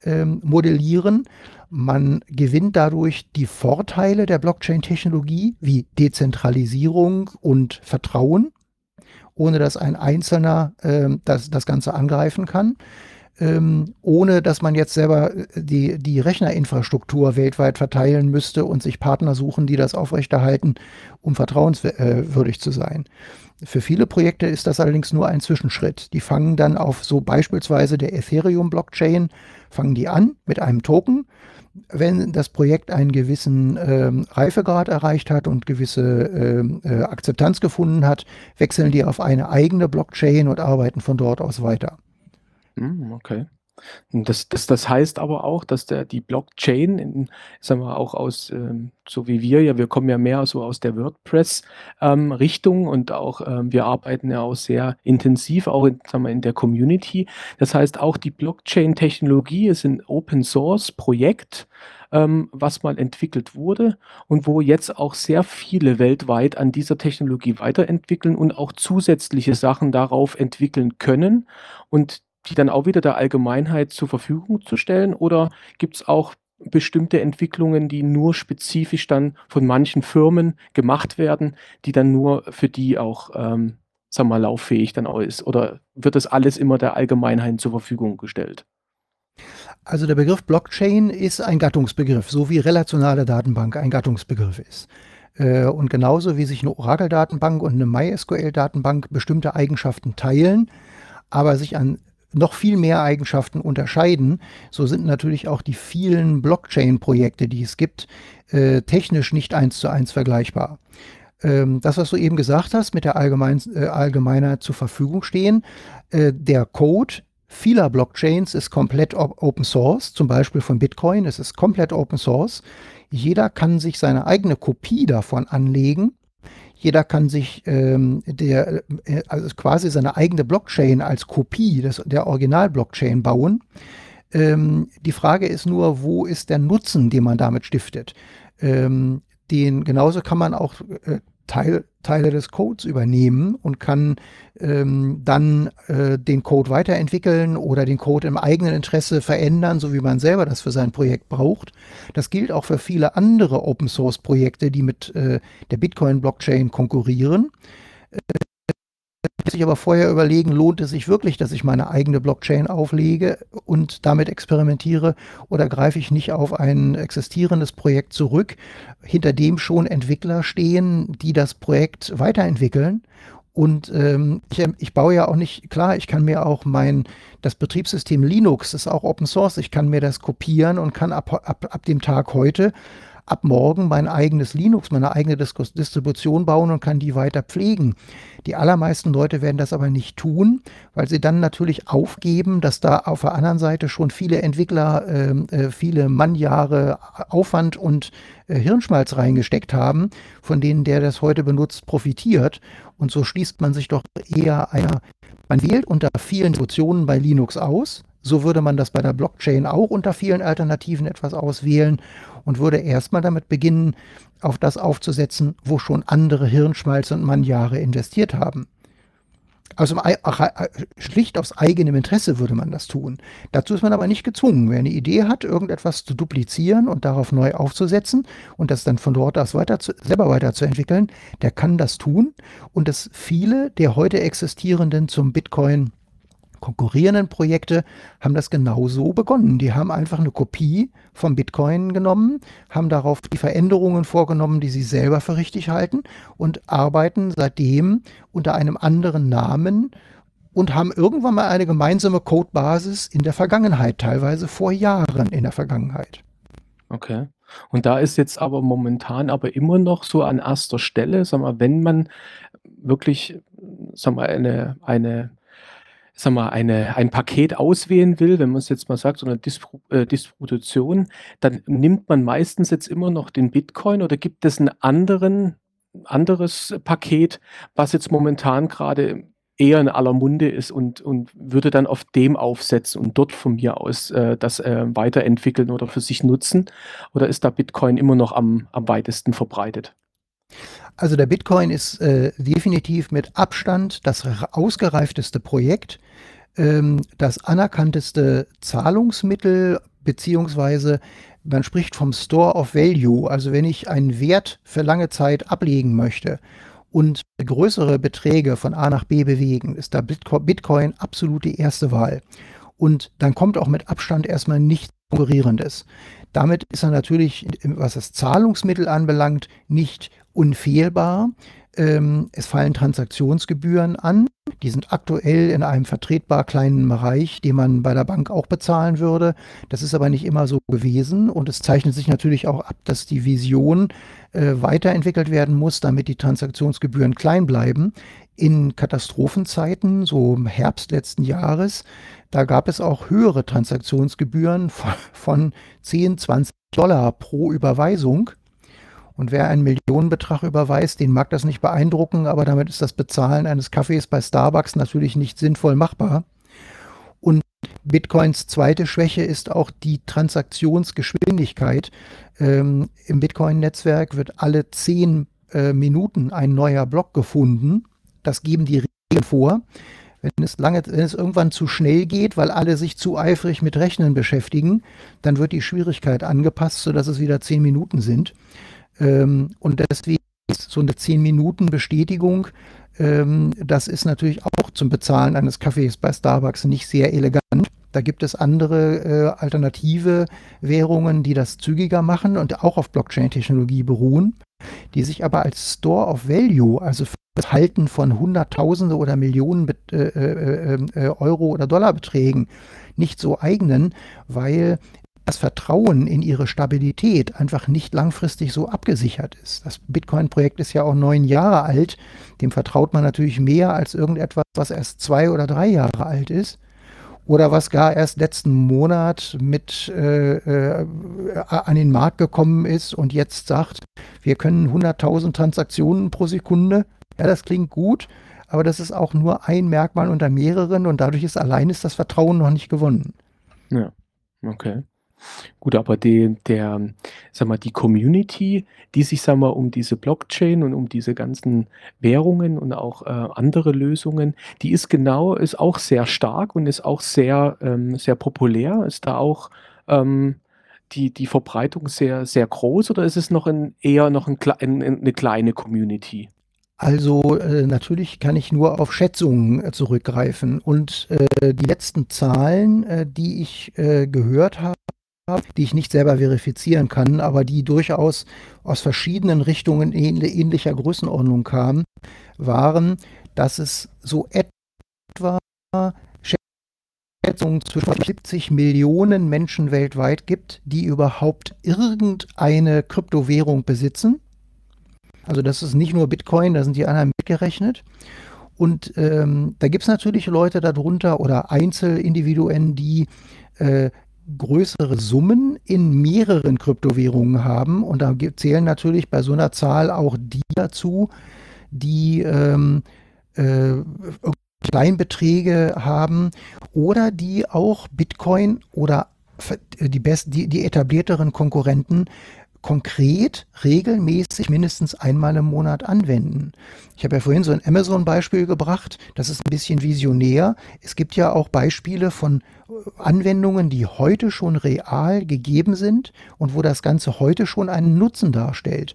äh, modellieren. Man gewinnt dadurch die Vorteile der Blockchain-Technologie wie Dezentralisierung und Vertrauen, ohne dass ein Einzelner äh, das, das Ganze angreifen kann ähm, ohne dass man jetzt selber äh, die, die Rechnerinfrastruktur weltweit verteilen müsste und sich Partner suchen, die das aufrechterhalten, um vertrauenswürdig zu sein. Für viele Projekte ist das allerdings nur ein Zwischenschritt. Die fangen dann auf so beispielsweise der Ethereum-Blockchain, fangen die an mit einem Token. Wenn das Projekt einen gewissen ähm, Reifegrad erreicht hat und gewisse ähm, äh, Akzeptanz gefunden hat, wechseln die auf eine eigene Blockchain und arbeiten von dort aus weiter. Hm, okay. das das das heißt aber auch, dass der die Blockchain in sagen wir auch aus, ähm so wie wir ja wir kommen ja mehr so aus der WordPress, ähm, Richtung und auch, ähm, wir arbeiten ja auch sehr intensiv auch in sagen wir, in der Community. Das heißt, auch die Blockchain-Technologie ist ein Open-Source-Projekt, ähm, was mal entwickelt wurde und wo jetzt auch sehr viele weltweit an dieser Technologie weiterentwickeln und auch zusätzliche Sachen darauf entwickeln können. Und die dann auch wieder der Allgemeinheit zur Verfügung zu stellen? Oder gibt es auch bestimmte Entwicklungen, die nur spezifisch dann von manchen Firmen gemacht werden, die dann nur für die auch, ähm, sagen wir mal, lauffähig dann auch ist? Oder wird das alles immer der Allgemeinheit zur Verfügung gestellt? Also der Begriff Blockchain ist ein Gattungsbegriff, so wie relationale Datenbank ein Gattungsbegriff ist. Äh, und genauso wie sich eine Oracle-Datenbank und eine MySQL-Datenbank bestimmte Eigenschaften teilen, aber sich an noch viel mehr Eigenschaften unterscheiden, so sind natürlich auch die vielen Blockchain-Projekte, die es gibt, äh, technisch nicht eins zu eins vergleichbar. Ähm, das, was du eben gesagt hast, mit der allgemein, äh, allgemeiner zur Verfügung stehen, äh, der Code vieler Blockchains ist komplett Open Source, zum Beispiel von Bitcoin, es ist komplett Open Source. Jeder kann sich seine eigene Kopie davon anlegen. Jeder kann sich ähm, der, äh, also quasi seine eigene Blockchain als Kopie des, der Original-Blockchain bauen. Ähm, die Frage ist nur, wo ist der Nutzen, den man damit stiftet? Ähm, den genauso kann man auch äh, Teil, Teile des Codes übernehmen und kann ähm, dann äh, den Code weiterentwickeln oder den Code im eigenen Interesse verändern, so wie man selber das für sein Projekt braucht. Das gilt auch für viele andere Open-Source-Projekte, die mit äh, der Bitcoin-Blockchain konkurrieren. Sich aber vorher überlegen, lohnt es sich wirklich, dass ich meine eigene Blockchain auflege und damit experimentiere oder greife ich nicht auf ein existierendes Projekt zurück, hinter dem schon Entwickler stehen, die das Projekt weiterentwickeln. Und ähm, ich, ich, baue ja auch nicht, klar, ich kann mir auch mein, das Betriebssystem Linux ist auch Open Source, ich kann mir das kopieren und kann ab, ab, ab dem Tag heute ab morgen mein eigenes Linux, meine eigene Distribution bauen und kann die weiter pflegen. Die allermeisten Leute werden das aber nicht tun, weil sie dann natürlich aufgeben, dass da auf der anderen Seite schon viele Entwickler ähm, äh, viele Mannjahre Aufwand und äh, Hirnschmalz reingesteckt haben, von denen der das heute benutzt profitiert. Und so schließt man sich doch eher einer, man wählt unter vielen Distributionen bei Linux aus, so würde man das bei der Blockchain auch unter vielen Alternativen etwas auswählen und würde erstmal damit beginnen, auf das aufzusetzen, wo schon andere Hirnschmalz und Mannjahre investiert haben. Also schlicht aus eigenem Interesse würde man das tun. Dazu ist man aber nicht gezwungen. Wer eine Idee hat, irgendetwas zu duplizieren und darauf neu aufzusetzen und das dann von dort aus weiter zu, selber weiterzuentwickeln, der kann das tun. Und das viele der heute existierenden zum Bitcoin konkurrierenden Projekte haben das genauso begonnen. Die haben einfach eine Kopie vom Bitcoin genommen, haben darauf die Veränderungen vorgenommen, die sie selber für richtig halten und arbeiten seitdem unter einem anderen Namen und haben irgendwann mal eine gemeinsame Codebasis in der Vergangenheit, teilweise vor Jahren in der Vergangenheit. Okay. Und da ist jetzt aber momentan aber immer noch so an erster Stelle, sag mal, wenn man wirklich, sag mal, eine, eine sag mal, eine, ein Paket auswählen will, wenn man es jetzt mal sagt, so eine Dispro äh, Distribution, dann nimmt man meistens jetzt immer noch den Bitcoin oder gibt es ein anderen, anderes Paket, was jetzt momentan gerade eher in aller Munde ist und, und würde dann auf dem aufsetzen und dort von mir aus äh, das äh, weiterentwickeln oder für sich nutzen? Oder ist da Bitcoin immer noch am, am weitesten verbreitet? Also der Bitcoin ist äh, definitiv mit Abstand das ausgereifteste Projekt, ähm, das anerkannteste Zahlungsmittel, beziehungsweise man spricht vom Store of Value. Also wenn ich einen Wert für lange Zeit ablegen möchte und größere Beträge von A nach B bewegen, ist da Bitcoin absolut die erste Wahl. Und dann kommt auch mit Abstand erstmal nichts Konkurrierendes. Damit ist er natürlich, was das Zahlungsmittel anbelangt, nicht unfehlbar. Ähm, es fallen Transaktionsgebühren an. Die sind aktuell in einem vertretbar kleinen Bereich, den man bei der Bank auch bezahlen würde. Das ist aber nicht immer so gewesen. Und es zeichnet sich natürlich auch ab, dass die Vision äh, weiterentwickelt werden muss, damit die Transaktionsgebühren klein bleiben. In Katastrophenzeiten, so im Herbst letzten Jahres, da gab es auch höhere Transaktionsgebühren von, von 10, 20 Dollar pro Überweisung. Und wer einen Millionenbetrag überweist, den mag das nicht beeindrucken, aber damit ist das Bezahlen eines Kaffees bei Starbucks natürlich nicht sinnvoll machbar. Und Bitcoins zweite Schwäche ist auch die Transaktionsgeschwindigkeit. Ähm, Im Bitcoin-Netzwerk wird alle zehn äh, Minuten ein neuer Block gefunden. Das geben die Regeln vor. Wenn es, lange, wenn es irgendwann zu schnell geht, weil alle sich zu eifrig mit Rechnen beschäftigen, dann wird die Schwierigkeit angepasst, sodass es wieder zehn Minuten sind. Ähm, und deswegen ist so eine 10-Minuten-Bestätigung, ähm, das ist natürlich auch zum Bezahlen eines Kaffees bei Starbucks nicht sehr elegant. Da gibt es andere äh, alternative Währungen, die das zügiger machen und auch auf Blockchain-Technologie beruhen, die sich aber als Store of Value, also für das Halten von Hunderttausende oder Millionen äh, äh, äh, Euro oder Dollarbeträgen nicht so eignen, weil das Vertrauen in ihre Stabilität einfach nicht langfristig so abgesichert ist. Das Bitcoin-Projekt ist ja auch neun Jahre alt. Dem vertraut man natürlich mehr als irgendetwas, was erst zwei oder drei Jahre alt ist. Oder was gar erst letzten Monat mit äh, äh, an den Markt gekommen ist und jetzt sagt, wir können 100.000 Transaktionen pro Sekunde. Ja, das klingt gut, aber das ist auch nur ein Merkmal unter mehreren und dadurch ist allein ist das Vertrauen noch nicht gewonnen. Ja, okay. Gut, aber die, der, sag mal, die Community, die sich, sag mal, um diese Blockchain und um diese ganzen Währungen und auch äh, andere Lösungen, die ist genau, ist auch sehr stark und ist auch sehr, ähm, sehr populär. Ist da auch ähm, die, die Verbreitung sehr, sehr groß oder ist es noch ein, eher noch ein, ein, eine kleine Community? Also äh, natürlich kann ich nur auf Schätzungen äh, zurückgreifen und äh, die letzten Zahlen, äh, die ich äh, gehört habe, die ich nicht selber verifizieren kann, aber die durchaus aus verschiedenen Richtungen ähnlicher Größenordnung kamen, waren, dass es so etwa Schätzungen zwischen 70 Millionen Menschen weltweit gibt, die überhaupt irgendeine Kryptowährung besitzen. Also das ist nicht nur Bitcoin, da sind die anderen mitgerechnet. Und ähm, da gibt es natürlich Leute darunter oder Einzelindividuen, die äh, größere Summen in mehreren Kryptowährungen haben. Und da zählen natürlich bei so einer Zahl auch die dazu, die ähm, äh, Kleinbeträge haben oder die auch Bitcoin oder die, best, die, die etablierteren Konkurrenten konkret regelmäßig mindestens einmal im Monat anwenden. Ich habe ja vorhin so ein Amazon-Beispiel gebracht, das ist ein bisschen visionär. Es gibt ja auch Beispiele von äh, Anwendungen, die heute schon real gegeben sind und wo das Ganze heute schon einen Nutzen darstellt.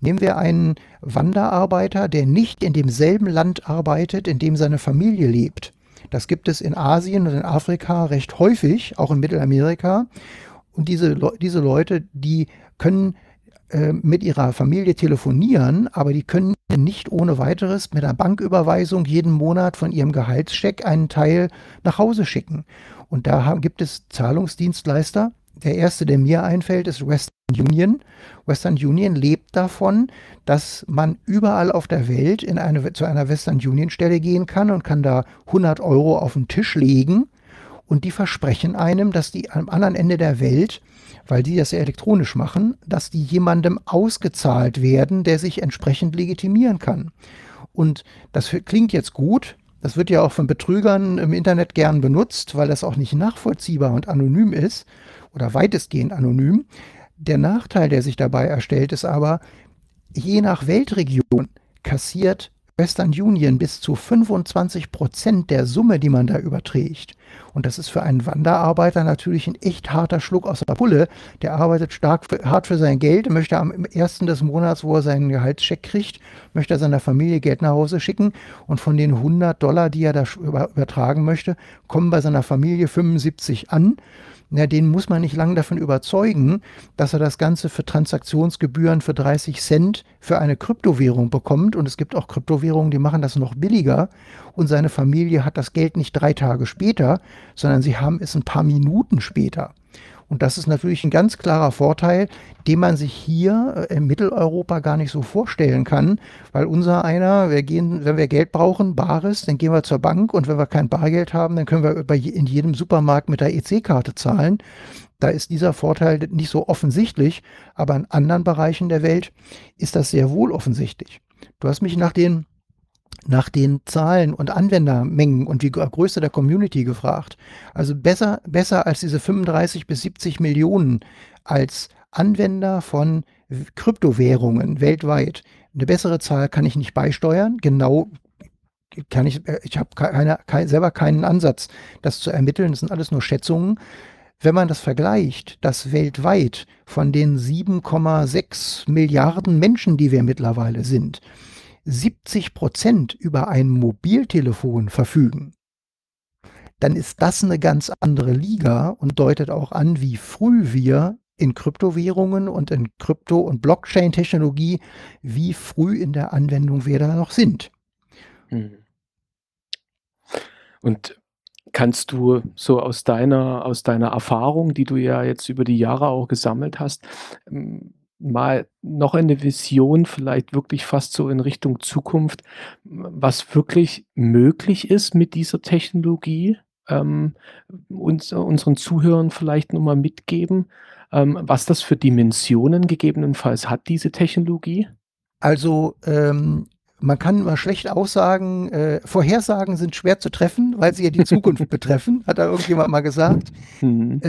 Nehmen wir einen Wanderarbeiter, der nicht in demselben Land arbeitet, in dem seine Familie lebt. Das gibt es in Asien und in Afrika recht häufig, auch in Mittelamerika. Und diese, diese Leute, die können äh, mit ihrer Familie telefonieren, aber die können nicht ohne weiteres mit einer Banküberweisung jeden Monat von ihrem Gehaltscheck einen Teil nach Hause schicken. Und da gibt es Zahlungsdienstleister. Der erste, der mir einfällt, ist Western Union. Western Union lebt davon, dass man überall auf der Welt in eine, zu einer Western Union Stelle gehen kann und kann da 100 Euro auf den Tisch legen. Und die versprechen einem, dass die am anderen Ende der Welt weil die das ja elektronisch machen, dass die jemandem ausgezahlt werden, der sich entsprechend legitimieren kann. Und das klingt jetzt gut. Das wird ja auch von Betrügern im Internet gern benutzt, weil das auch nicht nachvollziehbar und anonym ist oder weitestgehend anonym. Der Nachteil, der sich dabei erstellt, ist aber, je nach Weltregion kassiert Western Union bis zu 25 Prozent der Summe, die man da überträgt. Und das ist für einen Wanderarbeiter natürlich ein echt harter Schluck aus der Pulle. Der arbeitet stark für, hart für sein Geld, möchte am ersten des Monats, wo er seinen Gehaltscheck kriegt, möchte er seiner Familie Geld nach Hause schicken. Und von den 100 Dollar, die er da übertragen möchte, kommen bei seiner Familie 75 an na, den muss man nicht lange davon überzeugen, dass er das Ganze für Transaktionsgebühren für 30 Cent für eine Kryptowährung bekommt. Und es gibt auch Kryptowährungen, die machen das noch billiger. Und seine Familie hat das Geld nicht drei Tage später, sondern sie haben es ein paar Minuten später. Und das ist natürlich ein ganz klarer Vorteil, den man sich hier äh, in Mitteleuropa gar nicht so vorstellen kann, weil unser einer, wir gehen, wenn wir Geld brauchen, Bares, dann gehen wir zur Bank und wenn wir kein Bargeld haben, dann können wir in jedem Supermarkt mit der EC-Karte zahlen. Da ist dieser Vorteil nicht so offensichtlich, aber in anderen Bereichen der Welt ist das sehr wohl offensichtlich. Du hast mich nach den nach den Zahlen und Anwendermengen und die Größe der Community gefragt. Also besser, besser als diese 35 bis 70 Millionen als Anwender von Kryptowährungen weltweit. Eine bessere Zahl kann ich nicht beisteuern. Genau kann ich, äh, ich habe keine, kein, selber keinen Ansatz, das zu ermitteln. Das sind alles nur Schätzungen. Wenn man das vergleicht, dass weltweit von den 7,6 Milliarden Menschen, die wir mittlerweile sind, 70 Prozent über ein Mobiltelefon verfügen, dann ist das eine ganz andere Liga und deutet auch an, wie früh wir in Kryptowährungen und in Krypto- und Blockchain-Technologie, wie früh in der Anwendung wir da noch sind. Mhm. Und kannst du so aus deiner, aus deiner Erfahrung, die du ja jetzt über die Jahre auch gesammelt hast, ähm, mal noch eine Vision, vielleicht wirklich fast so in Richtung Zukunft, was wirklich möglich ist mit dieser Technologie, ähm, uns, unseren Zuhörern vielleicht nochmal mitgeben, ähm, was das für Dimensionen gegebenenfalls hat, diese Technologie? Also ähm, man kann mal schlecht aussagen, äh, Vorhersagen sind schwer zu treffen, weil sie ja die Zukunft betreffen, hat da irgendjemand mal gesagt. Mhm.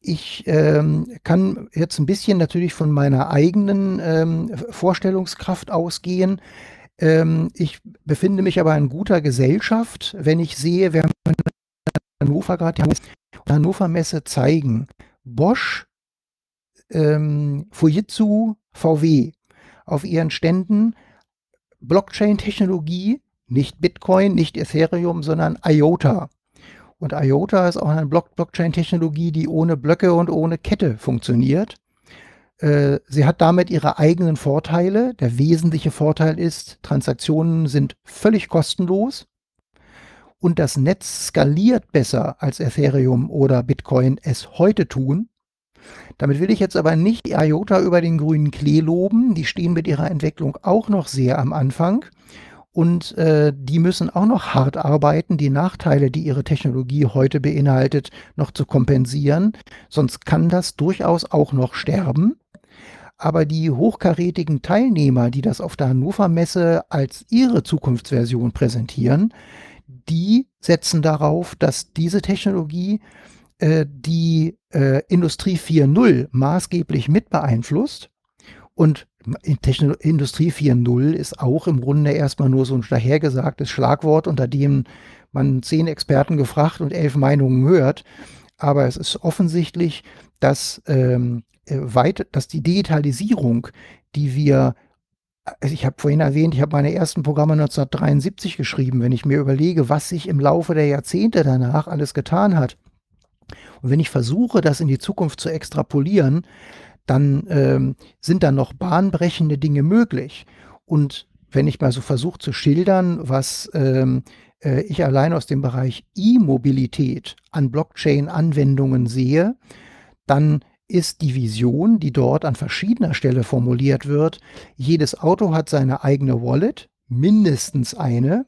Ich ähm, kann jetzt ein bisschen natürlich von meiner eigenen ähm, Vorstellungskraft ausgehen. Ähm, ich befinde mich aber in guter Gesellschaft, wenn ich sehe, wir haben Hannover gerade die Hannover Messe zeigen. Bosch, ähm, Fujitsu, VW auf ihren Ständen Blockchain-Technologie, nicht Bitcoin, nicht Ethereum, sondern IOTA. Und IOTA ist auch eine Block Blockchain-Technologie, die ohne Blöcke und ohne Kette funktioniert. Äh, sie hat damit ihre eigenen Vorteile. Der wesentliche Vorteil ist, Transaktionen sind völlig kostenlos und das Netz skaliert besser als Ethereum oder Bitcoin es heute tun. Damit will ich jetzt aber nicht die IOTA über den grünen Klee loben. Die stehen mit ihrer Entwicklung auch noch sehr am Anfang und äh, die müssen auch noch hart arbeiten, die Nachteile, die ihre Technologie heute beinhaltet, noch zu kompensieren. Sonst kann das durchaus auch noch sterben. Aber die hochkarätigen Teilnehmer, die das auf der Hannover Messe als ihre Zukunftsversion präsentieren, die setzen darauf, dass diese Technologie äh, die äh, Industrie 4.0 maßgeblich mit beeinflusst und Techno Industrie 4.0 ist auch im Grunde erstmal nur so ein dahergesagtes Schlagwort, unter dem man zehn Experten gefragt und elf Meinungen hört. Aber es ist offensichtlich, dass, ähm, äh, weit, dass die Digitalisierung, die wir, also ich habe vorhin erwähnt, ich habe meine ersten Programme 1973 geschrieben, wenn ich mir überlege, was sich im Laufe der Jahrzehnte danach alles getan hat. Und wenn ich versuche, das in die Zukunft zu extrapolieren, dann ähm, sind da noch bahnbrechende Dinge möglich. Und wenn ich mal so versuche zu schildern, was ähm, äh, ich allein aus dem Bereich E-Mobilität an Blockchain-Anwendungen sehe, dann ist die Vision, die dort an verschiedener Stelle formuliert wird, jedes Auto hat seine eigene Wallet, mindestens eine.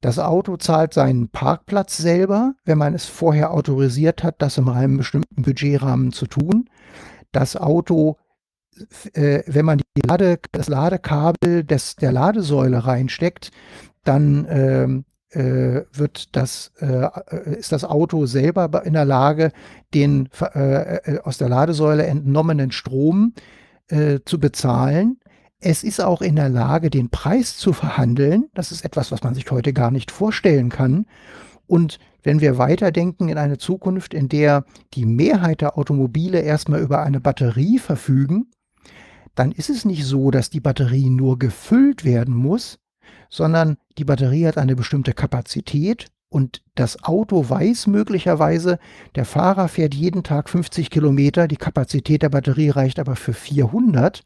Das Auto zahlt seinen Parkplatz selber, wenn man es vorher autorisiert hat, das in einem bestimmten Budgetrahmen zu tun das Auto, äh, wenn man Lade, das Ladekabel des, der Ladesäule reinsteckt, dann ähm, äh, wird das, äh, ist das Auto selber in der Lage, den äh, äh, aus der Ladesäule entnommenen Strom äh, zu bezahlen. Es ist auch in der Lage, den Preis zu verhandeln. Das ist etwas, was man sich heute gar nicht vorstellen kann. Und wenn wir weiterdenken in eine Zukunft, in der die Mehrheit der Automobile erstmal über eine Batterie verfügen, dann ist es nicht so, dass die Batterie nur gefüllt werden muss, sondern die Batterie hat eine bestimmte Kapazität und das Auto weiß möglicherweise, der Fahrer fährt jeden Tag 50 Kilometer, die Kapazität der Batterie reicht aber für 400.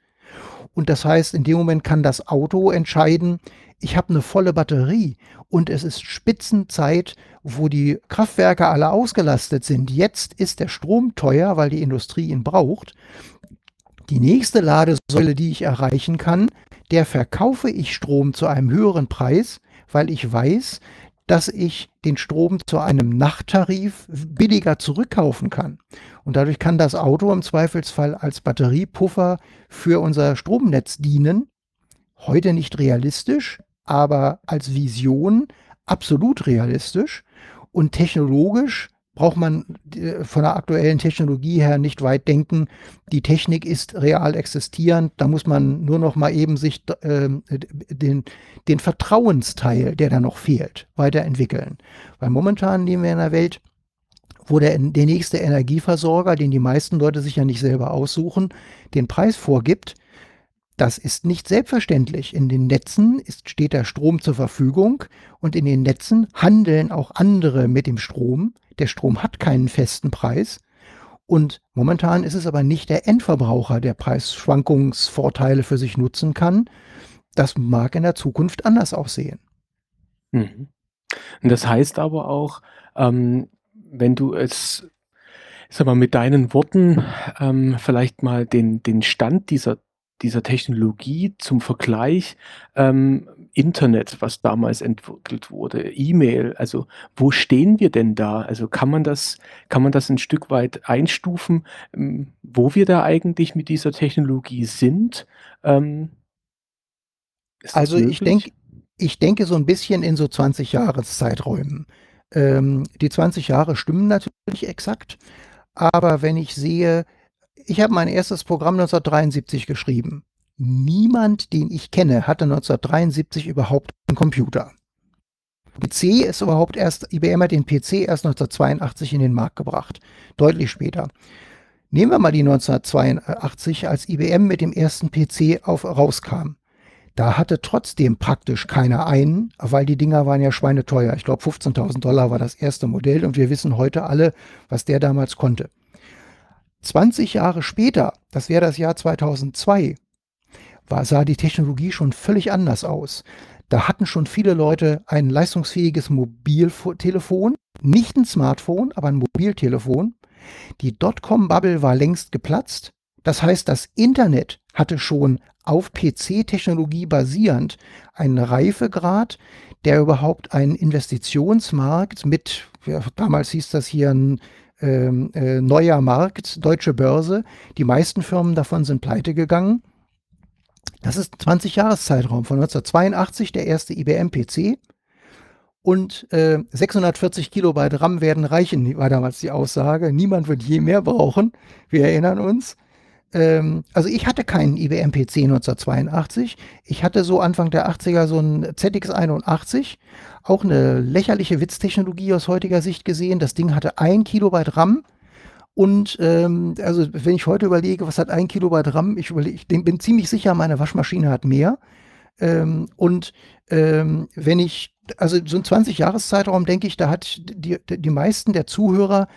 Und das heißt, in dem Moment kann das Auto entscheiden, ich habe eine volle Batterie und es ist Spitzenzeit, wo die Kraftwerke alle ausgelastet sind. Jetzt ist der Strom teuer, weil die Industrie ihn braucht. Die nächste Ladesäule, die ich erreichen kann, der verkaufe ich Strom zu einem höheren Preis, weil ich weiß, dass ich den Strom zu einem Nachttarif billiger zurückkaufen kann. Und dadurch kann das Auto im Zweifelsfall als Batteriepuffer für unser Stromnetz dienen. Heute nicht realistisch, aber als Vision absolut realistisch und technologisch braucht man äh, von der aktuellen Technologie her nicht weit denken. Die Technik ist real existierend. Da muss man nur noch mal eben sich äh, den, den Vertrauensteil, der da noch fehlt, weiterentwickeln. Weil momentan leben wir in einer Welt, wo der, der nächste Energieversorger, den die meisten Leute sich ja nicht selber aussuchen, den Preis vorgibt Das ist nicht selbstverständlich. In den Netzen ist, steht der Strom zur Verfügung und in den Netzen handeln auch andere mit dem Strom. Der Strom hat keinen festen Preis. Und momentan ist es aber nicht der Endverbraucher, der Preisschwankungsvorteile für sich nutzen kann. Das mag in der Zukunft anders aussehen. Mhm. Und das heißt aber auch, ähm, wenn du es, sag mal, mit deinen Worten ähm, vielleicht mal den, den Stand dieser dieser Technologie zum Vergleich, ähm, Internet, was damals entwickelt wurde, E-Mail, also wo stehen wir denn da? Also kann man das kann man das ein Stück weit einstufen, ähm, wo wir da eigentlich mit dieser Technologie sind? Ähm also ich denke ich denke so ein bisschen in so 20 Jahreszeiträumen. Ähm, die 20 Jahre stimmen natürlich exakt, aber wenn ich sehe, ich habe mein erstes Programm 1973 geschrieben. Niemand, den ich kenne, hatte 1973 überhaupt einen Computer. PC ist überhaupt erst, IBM hat den PC erst 1982 in den Markt gebracht. Deutlich später. Nehmen wir mal die 1982, als IBM mit dem ersten PC auf, rauskam. Da hatte trotzdem praktisch keiner einen, weil die Dinger waren ja schweineteuer. Ich glaube 15.000 Dollar war das erste Modell und wir wissen heute alle, was der damals konnte. 20 Jahre später, das wäre das Jahr 2002, war, sah die Technologie schon völlig anders aus. Da hatten schon viele Leute ein leistungsfähiges Mobiltelefon, nicht ein Smartphone, aber ein Mobiltelefon. Die Dotcom-Bubble war längst geplatzt. Das heißt, das Internet hatte schon auf PC-Technologie basierend einen Reifegrad, der überhaupt einen Investitionsmarkt mit, ja, damals hieß das hier ein ähm, äh, neuer Markt, deutsche Börse. Die meisten Firmen davon sind pleite gegangen. Das ist 20 Jahreszeitraum von 1982 der erste IBM PC und äh, 640 Kilobyte RAM werden reichen, war damals die Aussage. Niemand wird je mehr brauchen. Wir erinnern uns. Ähm, also ich hatte keinen IBM PC 1982. Ich hatte so Anfang der 80er so einen ZX81 auch eine lächerliche Witztechnologie aus heutiger Sicht gesehen. Das Ding hatte ein Kilobyte RAM. Und ähm, also wenn ich heute überlege, was hat ein Kilobyte RAM, ich, überlege, ich bin ziemlich sicher, meine Waschmaschine hat mehr. Ähm, und ähm, wenn ich, also so ein 20-Jahres-Zeitraum, denke ich, da hat die, die meisten der Zuhörer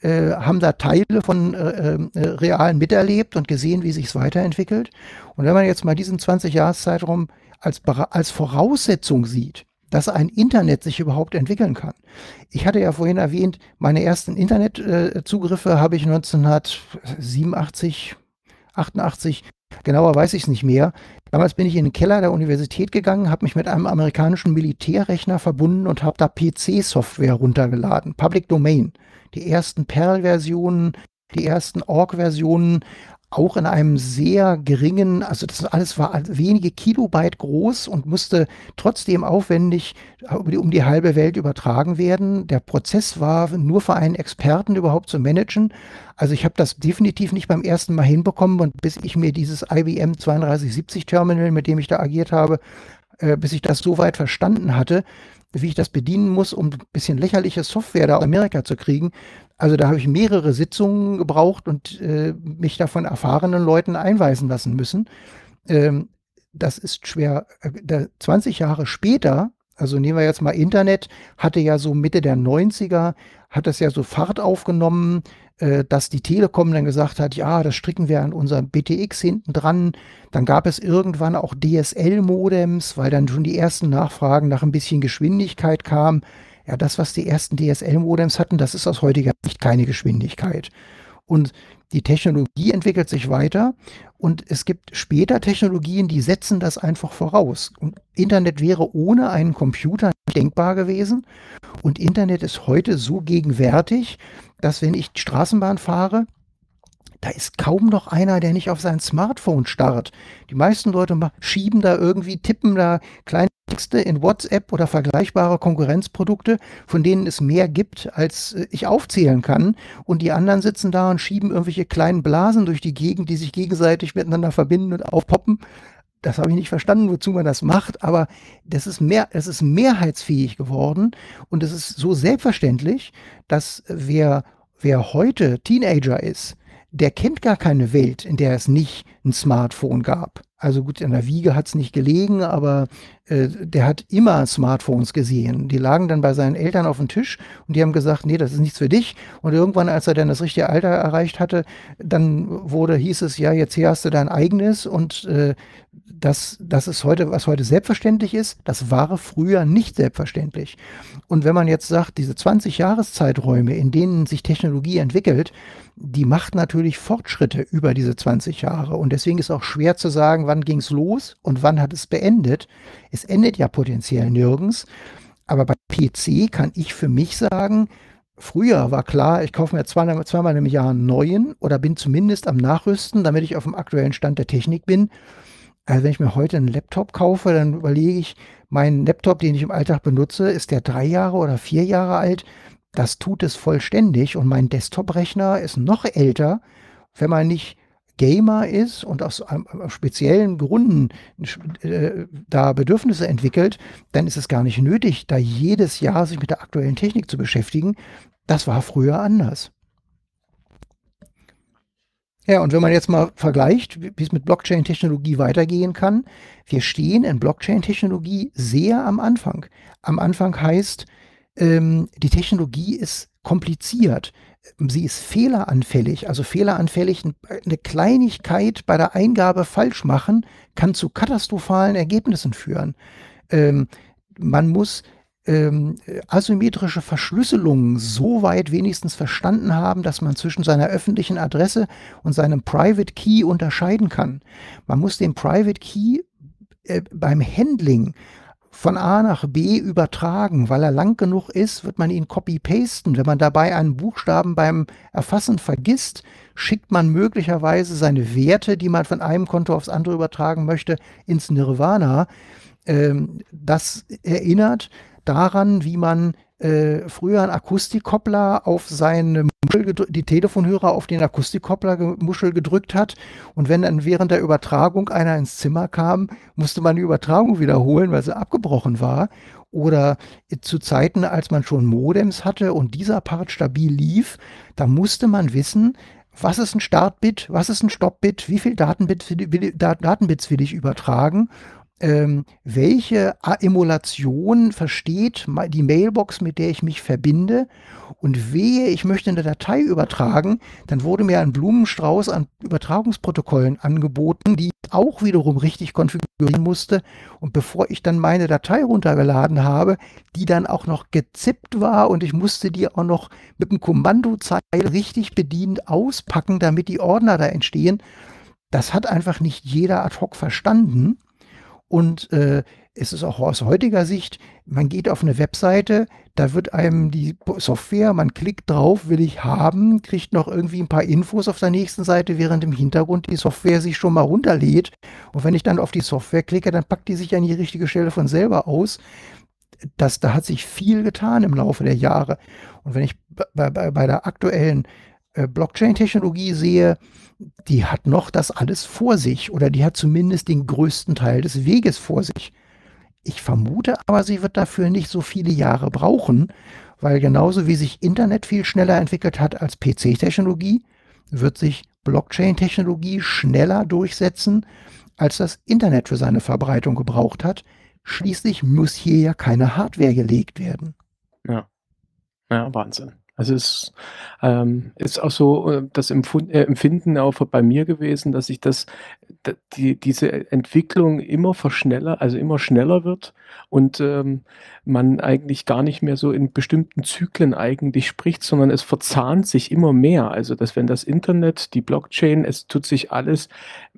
äh, haben da Teile von äh, äh, realen miterlebt und gesehen, wie sich es weiterentwickelt. Und wenn man jetzt mal diesen 20-Jahres-Zeitraum als, als Voraussetzung sieht, dass ein Internet sich überhaupt entwickeln kann. Ich hatte ja vorhin erwähnt, meine ersten Internetzugriffe äh, habe ich 1987, 88, genauer weiß ich es nicht mehr. Damals bin ich in den Keller der Universität gegangen, habe mich mit einem amerikanischen Militärrechner verbunden und habe da PC-Software runtergeladen, Public Domain. Die ersten Perl-Versionen, die ersten Org-Versionen, auch in einem sehr geringen, also das alles war wenige Kilobyte groß und musste trotzdem aufwendig um die halbe Welt übertragen werden. Der Prozess war nur für einen Experten überhaupt zu managen. Also ich habe das definitiv nicht beim ersten Mal hinbekommen und bis ich mir dieses IBM 3270 Terminal, mit dem ich da agiert habe, äh, bis ich das so weit verstanden hatte, wie ich das bedienen muss, um ein bisschen lächerliche Software da aus Amerika zu kriegen, also da habe ich mehrere Sitzungen gebraucht und äh, mich da von erfahrenen Leuten einweisen lassen müssen. Ähm, das ist schwer. Äh, 20 Jahre später, also nehmen wir jetzt mal Internet, hatte ja so Mitte der 90er, hat das ja so Fahrt aufgenommen, äh, dass die Telekom dann gesagt hat, ja, das stricken wir an unserem BTX hinten dran. Dann gab es irgendwann auch DSL-Modems, weil dann schon die ersten Nachfragen nach ein bisschen Geschwindigkeit kamen. Ja, das, was die ersten DSL-Modems hatten, das ist aus heutiger Sicht keine Geschwindigkeit. Und die Technologie entwickelt sich weiter und es gibt später Technologien, die setzen das einfach voraus. Und Internet wäre ohne einen Computer nicht denkbar gewesen. Und Internet ist heute so gegenwärtig, dass wenn ich Straßenbahn fahre, da ist kaum noch einer, der nicht auf sein Smartphone starrt. Die meisten Leute schieben da irgendwie, tippen da kleine Texte in WhatsApp oder vergleichbare Konkurrenzprodukte, von denen es mehr gibt, als äh, ich aufzählen kann. Und die anderen sitzen da und schieben irgendwelche kleinen Blasen durch die Gegend, die sich gegenseitig miteinander verbinden und aufpoppen. Das habe ich nicht verstanden, wozu man das macht, aber das ist mehr, es ist mehrheitsfähig geworden und es ist so selbstverständlich, dass wer, wer heute Teenager ist, der kennt gar keine Welt, in der es nicht ein Smartphone gab. Also gut, in der Wiege hat es nicht gelegen, aber äh, der hat immer Smartphones gesehen. Die lagen dann bei seinen Eltern auf dem Tisch und die haben gesagt, nee, das ist nichts für dich. Und irgendwann, als er dann das richtige Alter erreicht hatte, dann wurde, hieß es, ja, jetzt hier hast du dein eigenes und äh, das, das ist heute, was heute selbstverständlich ist, das war früher nicht selbstverständlich. Und wenn man jetzt sagt, diese 20 Jahreszeiträume, in denen sich Technologie entwickelt, die macht natürlich Fortschritte über diese 20 Jahre. Und deswegen ist auch schwer zu sagen, wann ging es los und wann hat es beendet. Es endet ja potenziell nirgends. Aber bei PC kann ich für mich sagen, früher war klar, ich kaufe mir zweimal, zweimal im Jahr einen neuen oder bin zumindest am Nachrüsten, damit ich auf dem aktuellen Stand der Technik bin. Also wenn ich mir heute einen Laptop kaufe, dann überlege ich, mein Laptop, den ich im Alltag benutze, ist der drei Jahre oder vier Jahre alt? Das tut es vollständig und mein Desktop-Rechner ist noch älter, wenn man nicht Gamer ist und aus einem, speziellen Gründen äh, da Bedürfnisse entwickelt, dann ist es gar nicht nötig, da jedes Jahr sich mit der aktuellen Technik zu beschäftigen. Das war früher anders. Ja, und wenn man jetzt mal vergleicht, wie es mit Blockchain-Technologie weitergehen kann, wir stehen in Blockchain-Technologie sehr am Anfang. Am Anfang heißt, ähm, die Technologie ist kompliziert. Sie ist fehleranfällig. Also fehleranfällig, eine Kleinigkeit bei der Eingabe falsch machen, kann zu katastrophalen Ergebnissen führen. Ähm, man muss ähm, asymmetrische Verschlüsselungen so weit wenigstens verstanden haben, dass man zwischen seiner öffentlichen Adresse und seinem Private Key unterscheiden kann. Man muss den Private Key äh, beim Handling von A nach B übertragen. Weil er lang genug ist, wird man ihn copy-pasten. Wenn man dabei einen Buchstaben beim Erfassen vergisst, schickt man möglicherweise seine Werte, die man von einem Konto aufs andere übertragen möchte, ins Nirvana. Ähm, das erinnert daran, wie man äh, früher einen Akustikkoppler auf seine Die Telefonhörer auf den Akustikkoppler Muschel gedrückt hat. Und wenn dann während der Übertragung einer ins Zimmer kam, musste man die Übertragung wiederholen, weil sie abgebrochen war. Oder zu Zeiten, als man schon Modems hatte und dieser Part stabil lief, da musste man wissen, was ist ein Startbit, was ist ein Stoppbit, wie viel Datenbits will, Datenbits will ich übertragen ähm, welche Emulation versteht die Mailbox, mit der ich mich verbinde. Und wehe, ich möchte eine Datei übertragen, dann wurde mir ein Blumenstrauß an Übertragungsprotokollen angeboten, die ich auch wiederum richtig konfigurieren musste. Und bevor ich dann meine Datei runtergeladen habe, die dann auch noch gezippt war und ich musste die auch noch mit dem Kommandozeil richtig bedient auspacken, damit die Ordner da entstehen. Das hat einfach nicht jeder ad hoc verstanden. Und äh, es ist auch aus heutiger Sicht, man geht auf eine Webseite, da wird einem die Software, man klickt drauf, will ich haben, kriegt noch irgendwie ein paar Infos auf der nächsten Seite, während im Hintergrund die Software sich schon mal runterlädt. Und wenn ich dann auf die Software klicke, dann packt die sich an die richtige Stelle von selber aus. Das, da hat sich viel getan im Laufe der Jahre. Und wenn ich bei, bei, bei der aktuellen äh, Blockchain-Technologie sehe, die hat noch das alles vor sich oder die hat zumindest den größten Teil des Weges vor sich. Ich vermute aber, sie wird dafür nicht so viele Jahre brauchen, weil genauso wie sich Internet viel schneller entwickelt hat als PC-Technologie, wird sich Blockchain-Technologie schneller durchsetzen, als das Internet für seine Verbreitung gebraucht hat. Schließlich muss hier ja keine Hardware gelegt werden. Ja. Ja, Wahnsinn. Also es ähm, ist auch so äh, das äh, Empfinden auch bei mir gewesen, dass ich das die diese Entwicklung immer verschneller also immer schneller wird und, ähm, man eigentlich gar nicht mehr so in bestimmten Zyklen eigentlich spricht, sondern es verzahnt sich immer mehr. Also, dass wenn das Internet, die Blockchain, es tut sich alles,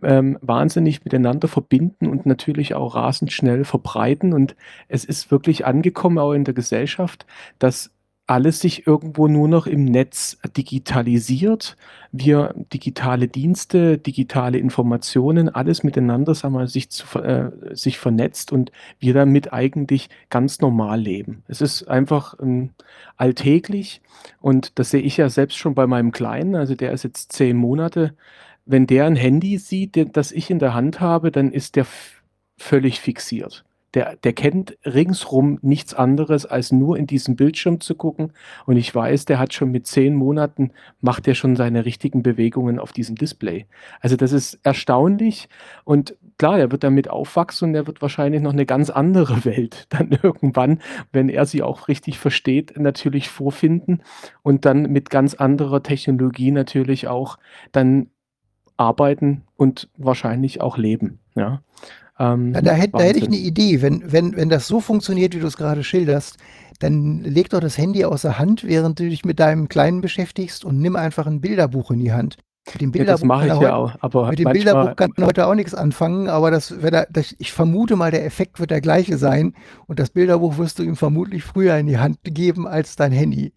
ähm, wahnsinnig miteinander verbinden und natürlich auch rasend schnell verbreiten. Und es ist wirklich angekommen, auch in der Gesellschaft, dass alles sich irgendwo nur noch im Netz digitalisiert. Wir digitale Dienste, digitale Informationen, alles miteinander, sagen wir, sich, zu, äh, sich vernetzt und wir damit eigentlich ganz normal leben. Es ist einfach ähm, alltäglich und das sehe ich ja selbst schon bei meinem Kleinen, also der ist jetzt zehn Monate. Wenn der ein Handy sieht, das ich in der Hand habe, dann ist der völlig fixiert der, der kennt ringsrum nichts anderes, als nur in diesen Bildschirm zu gucken. Und ich weiß, der hat schon mit zehn Monaten, macht er schon seine richtigen Bewegungen auf diesem Display. Also das ist erstaunlich. Und klar, er wird damit aufwachsen und er wird wahrscheinlich noch eine ganz andere Welt dann irgendwann, wenn er sie auch richtig versteht, natürlich vorfinden und dann mit ganz anderer Technologie natürlich auch dann arbeiten und wahrscheinlich auch leben. Ja. Ähm, ja, da, hätte, da hätte ich eine Idee. Wenn, wenn, wenn das so funktioniert, wie du es gerade schilderst, dann leg doch das Handy außer Hand, während du dich mit deinem Kleinen beschäftigst und nimm einfach ein Bilderbuch in die Hand. Mit dem Bilderbuch ja, das mache ich ja auch. Aber mit dem Bilderbuch kann man heute auch nichts anfangen, aber das, er, das, ich vermute mal, der Effekt wird der gleiche sein und das Bilderbuch wirst du ihm vermutlich früher in die Hand geben als dein Handy.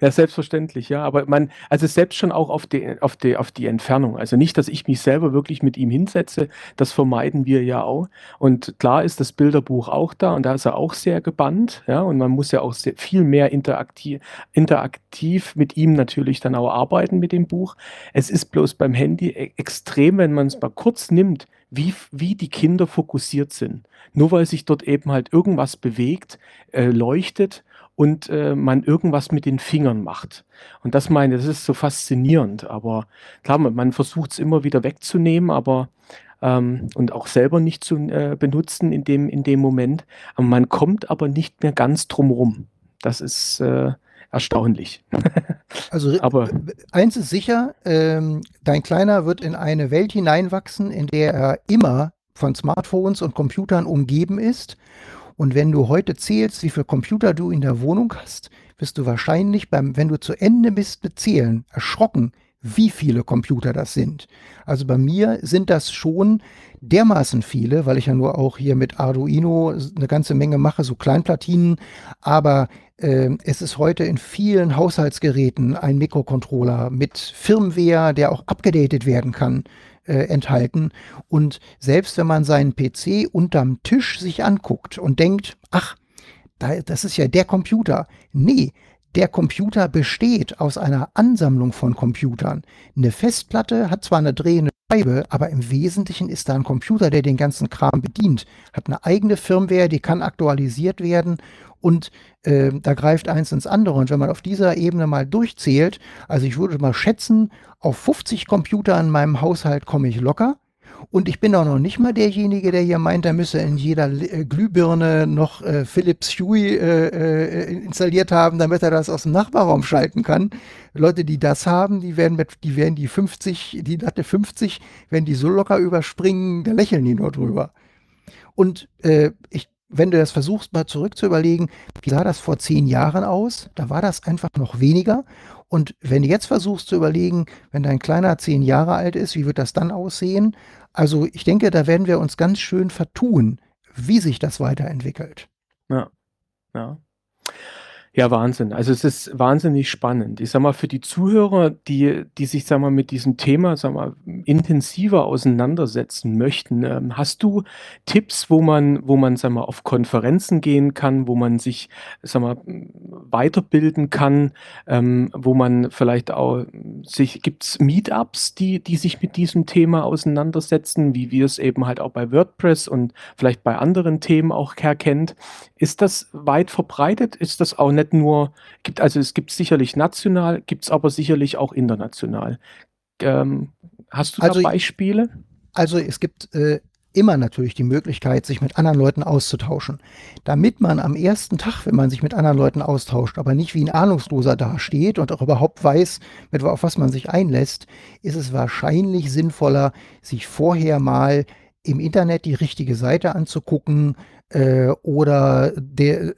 Ja, selbstverständlich, ja. Aber man, also selbst schon auch auf die, auf die, auf die Entfernung. Also nicht, dass ich mich selber wirklich mit ihm hinsetze, das vermeiden wir ja auch. Und klar ist das Bilderbuch auch da und da ist er auch sehr gebannt, ja. Und man muss ja auch sehr, viel mehr interaktiv, interaktiv mit ihm natürlich dann auch arbeiten mit dem Buch. Es ist bloß beim Handy e extrem, wenn man es mal kurz nimmt, wie, wie die Kinder fokussiert sind. Nur weil sich dort eben halt irgendwas bewegt, äh, leuchtet und äh, man irgendwas mit den Fingern macht. Und das meine, das ist so faszinierend. Aber klar, man, man versucht es immer wieder wegzunehmen, aber ähm, und auch selber nicht zu äh, benutzen in dem, in dem Moment. Aber man kommt aber nicht mehr ganz drumrum. Das ist äh, erstaunlich. also aber eins ist sicher, ähm, dein Kleiner wird in eine Welt hineinwachsen, in der er immer von Smartphones und Computern umgeben ist und wenn du heute zählst, wie viele Computer du in der Wohnung hast, wirst du wahrscheinlich beim, wenn du zu Ende bist mit Zählen, erschrocken, wie viele Computer das sind. Also bei mir sind das schon dermaßen viele, weil ich ja nur auch hier mit Arduino eine ganze Menge mache, so Kleinplatinen. Aber äh, es ist heute in vielen Haushaltsgeräten ein Mikrocontroller mit Firmware, der auch abgedatet werden kann äh, enthalten. Und selbst wenn man seinen PC unterm Tisch sich anguckt und denkt, ach, da, das ist ja der Computer. Nee, der Computer besteht aus einer Ansammlung von Computern. Eine Festplatte hat zwar eine drehende Scheibe, aber im Wesentlichen ist da ein Computer, der den ganzen Kram bedient, hat eine eigene Firmware, die kann aktualisiert werden und äh, da greift eins ins andere. Und wenn man auf dieser Ebene mal durchzählt, also ich würde mal schätzen, auf 50 Computer in meinem Haushalt komme ich locker. Und ich bin auch noch nicht mal derjenige, der hier meint, er müsse in jeder äh, Glühbirne noch äh, Philips Hue äh, installiert haben, damit er das aus dem Nachbarraum schalten kann. Leute, die das haben, die werden mit, die werden die 50, die Latte 50, wenn die so locker überspringen, da lächeln die nur drüber. Und äh, ich wenn du das versuchst, mal zurück zu überlegen, wie sah das vor zehn Jahren aus? Da war das einfach noch weniger. Und wenn du jetzt versuchst zu überlegen, wenn dein Kleiner zehn Jahre alt ist, wie wird das dann aussehen? Also ich denke, da werden wir uns ganz schön vertun, wie sich das weiterentwickelt. Ja, ja. Ja, Wahnsinn. Also es ist wahnsinnig spannend. Ich sag mal, für die Zuhörer, die, die sich, sag mal, mit diesem Thema, sag mal, intensiver auseinandersetzen möchten, ähm, hast du Tipps, wo man, wo man, sag mal, auf Konferenzen gehen kann, wo man sich, sag mal, weiterbilden kann, ähm, wo man vielleicht auch sich, gibt's Meetups, die, die sich mit diesem Thema auseinandersetzen, wie wir es eben halt auch bei WordPress und vielleicht bei anderen Themen auch herkennt. Ist das weit verbreitet? Ist das auch nicht nur, gibt, also es gibt sicherlich national, gibt es aber sicherlich auch international. Ähm, hast du also, da Beispiele? Also es gibt äh, immer natürlich die Möglichkeit, sich mit anderen Leuten auszutauschen. Damit man am ersten Tag, wenn man sich mit anderen Leuten austauscht, aber nicht wie ein Ahnungsloser dasteht und auch überhaupt weiß, mit, auf was man sich einlässt, ist es wahrscheinlich sinnvoller, sich vorher mal im Internet die richtige Seite anzugucken, äh, oder der,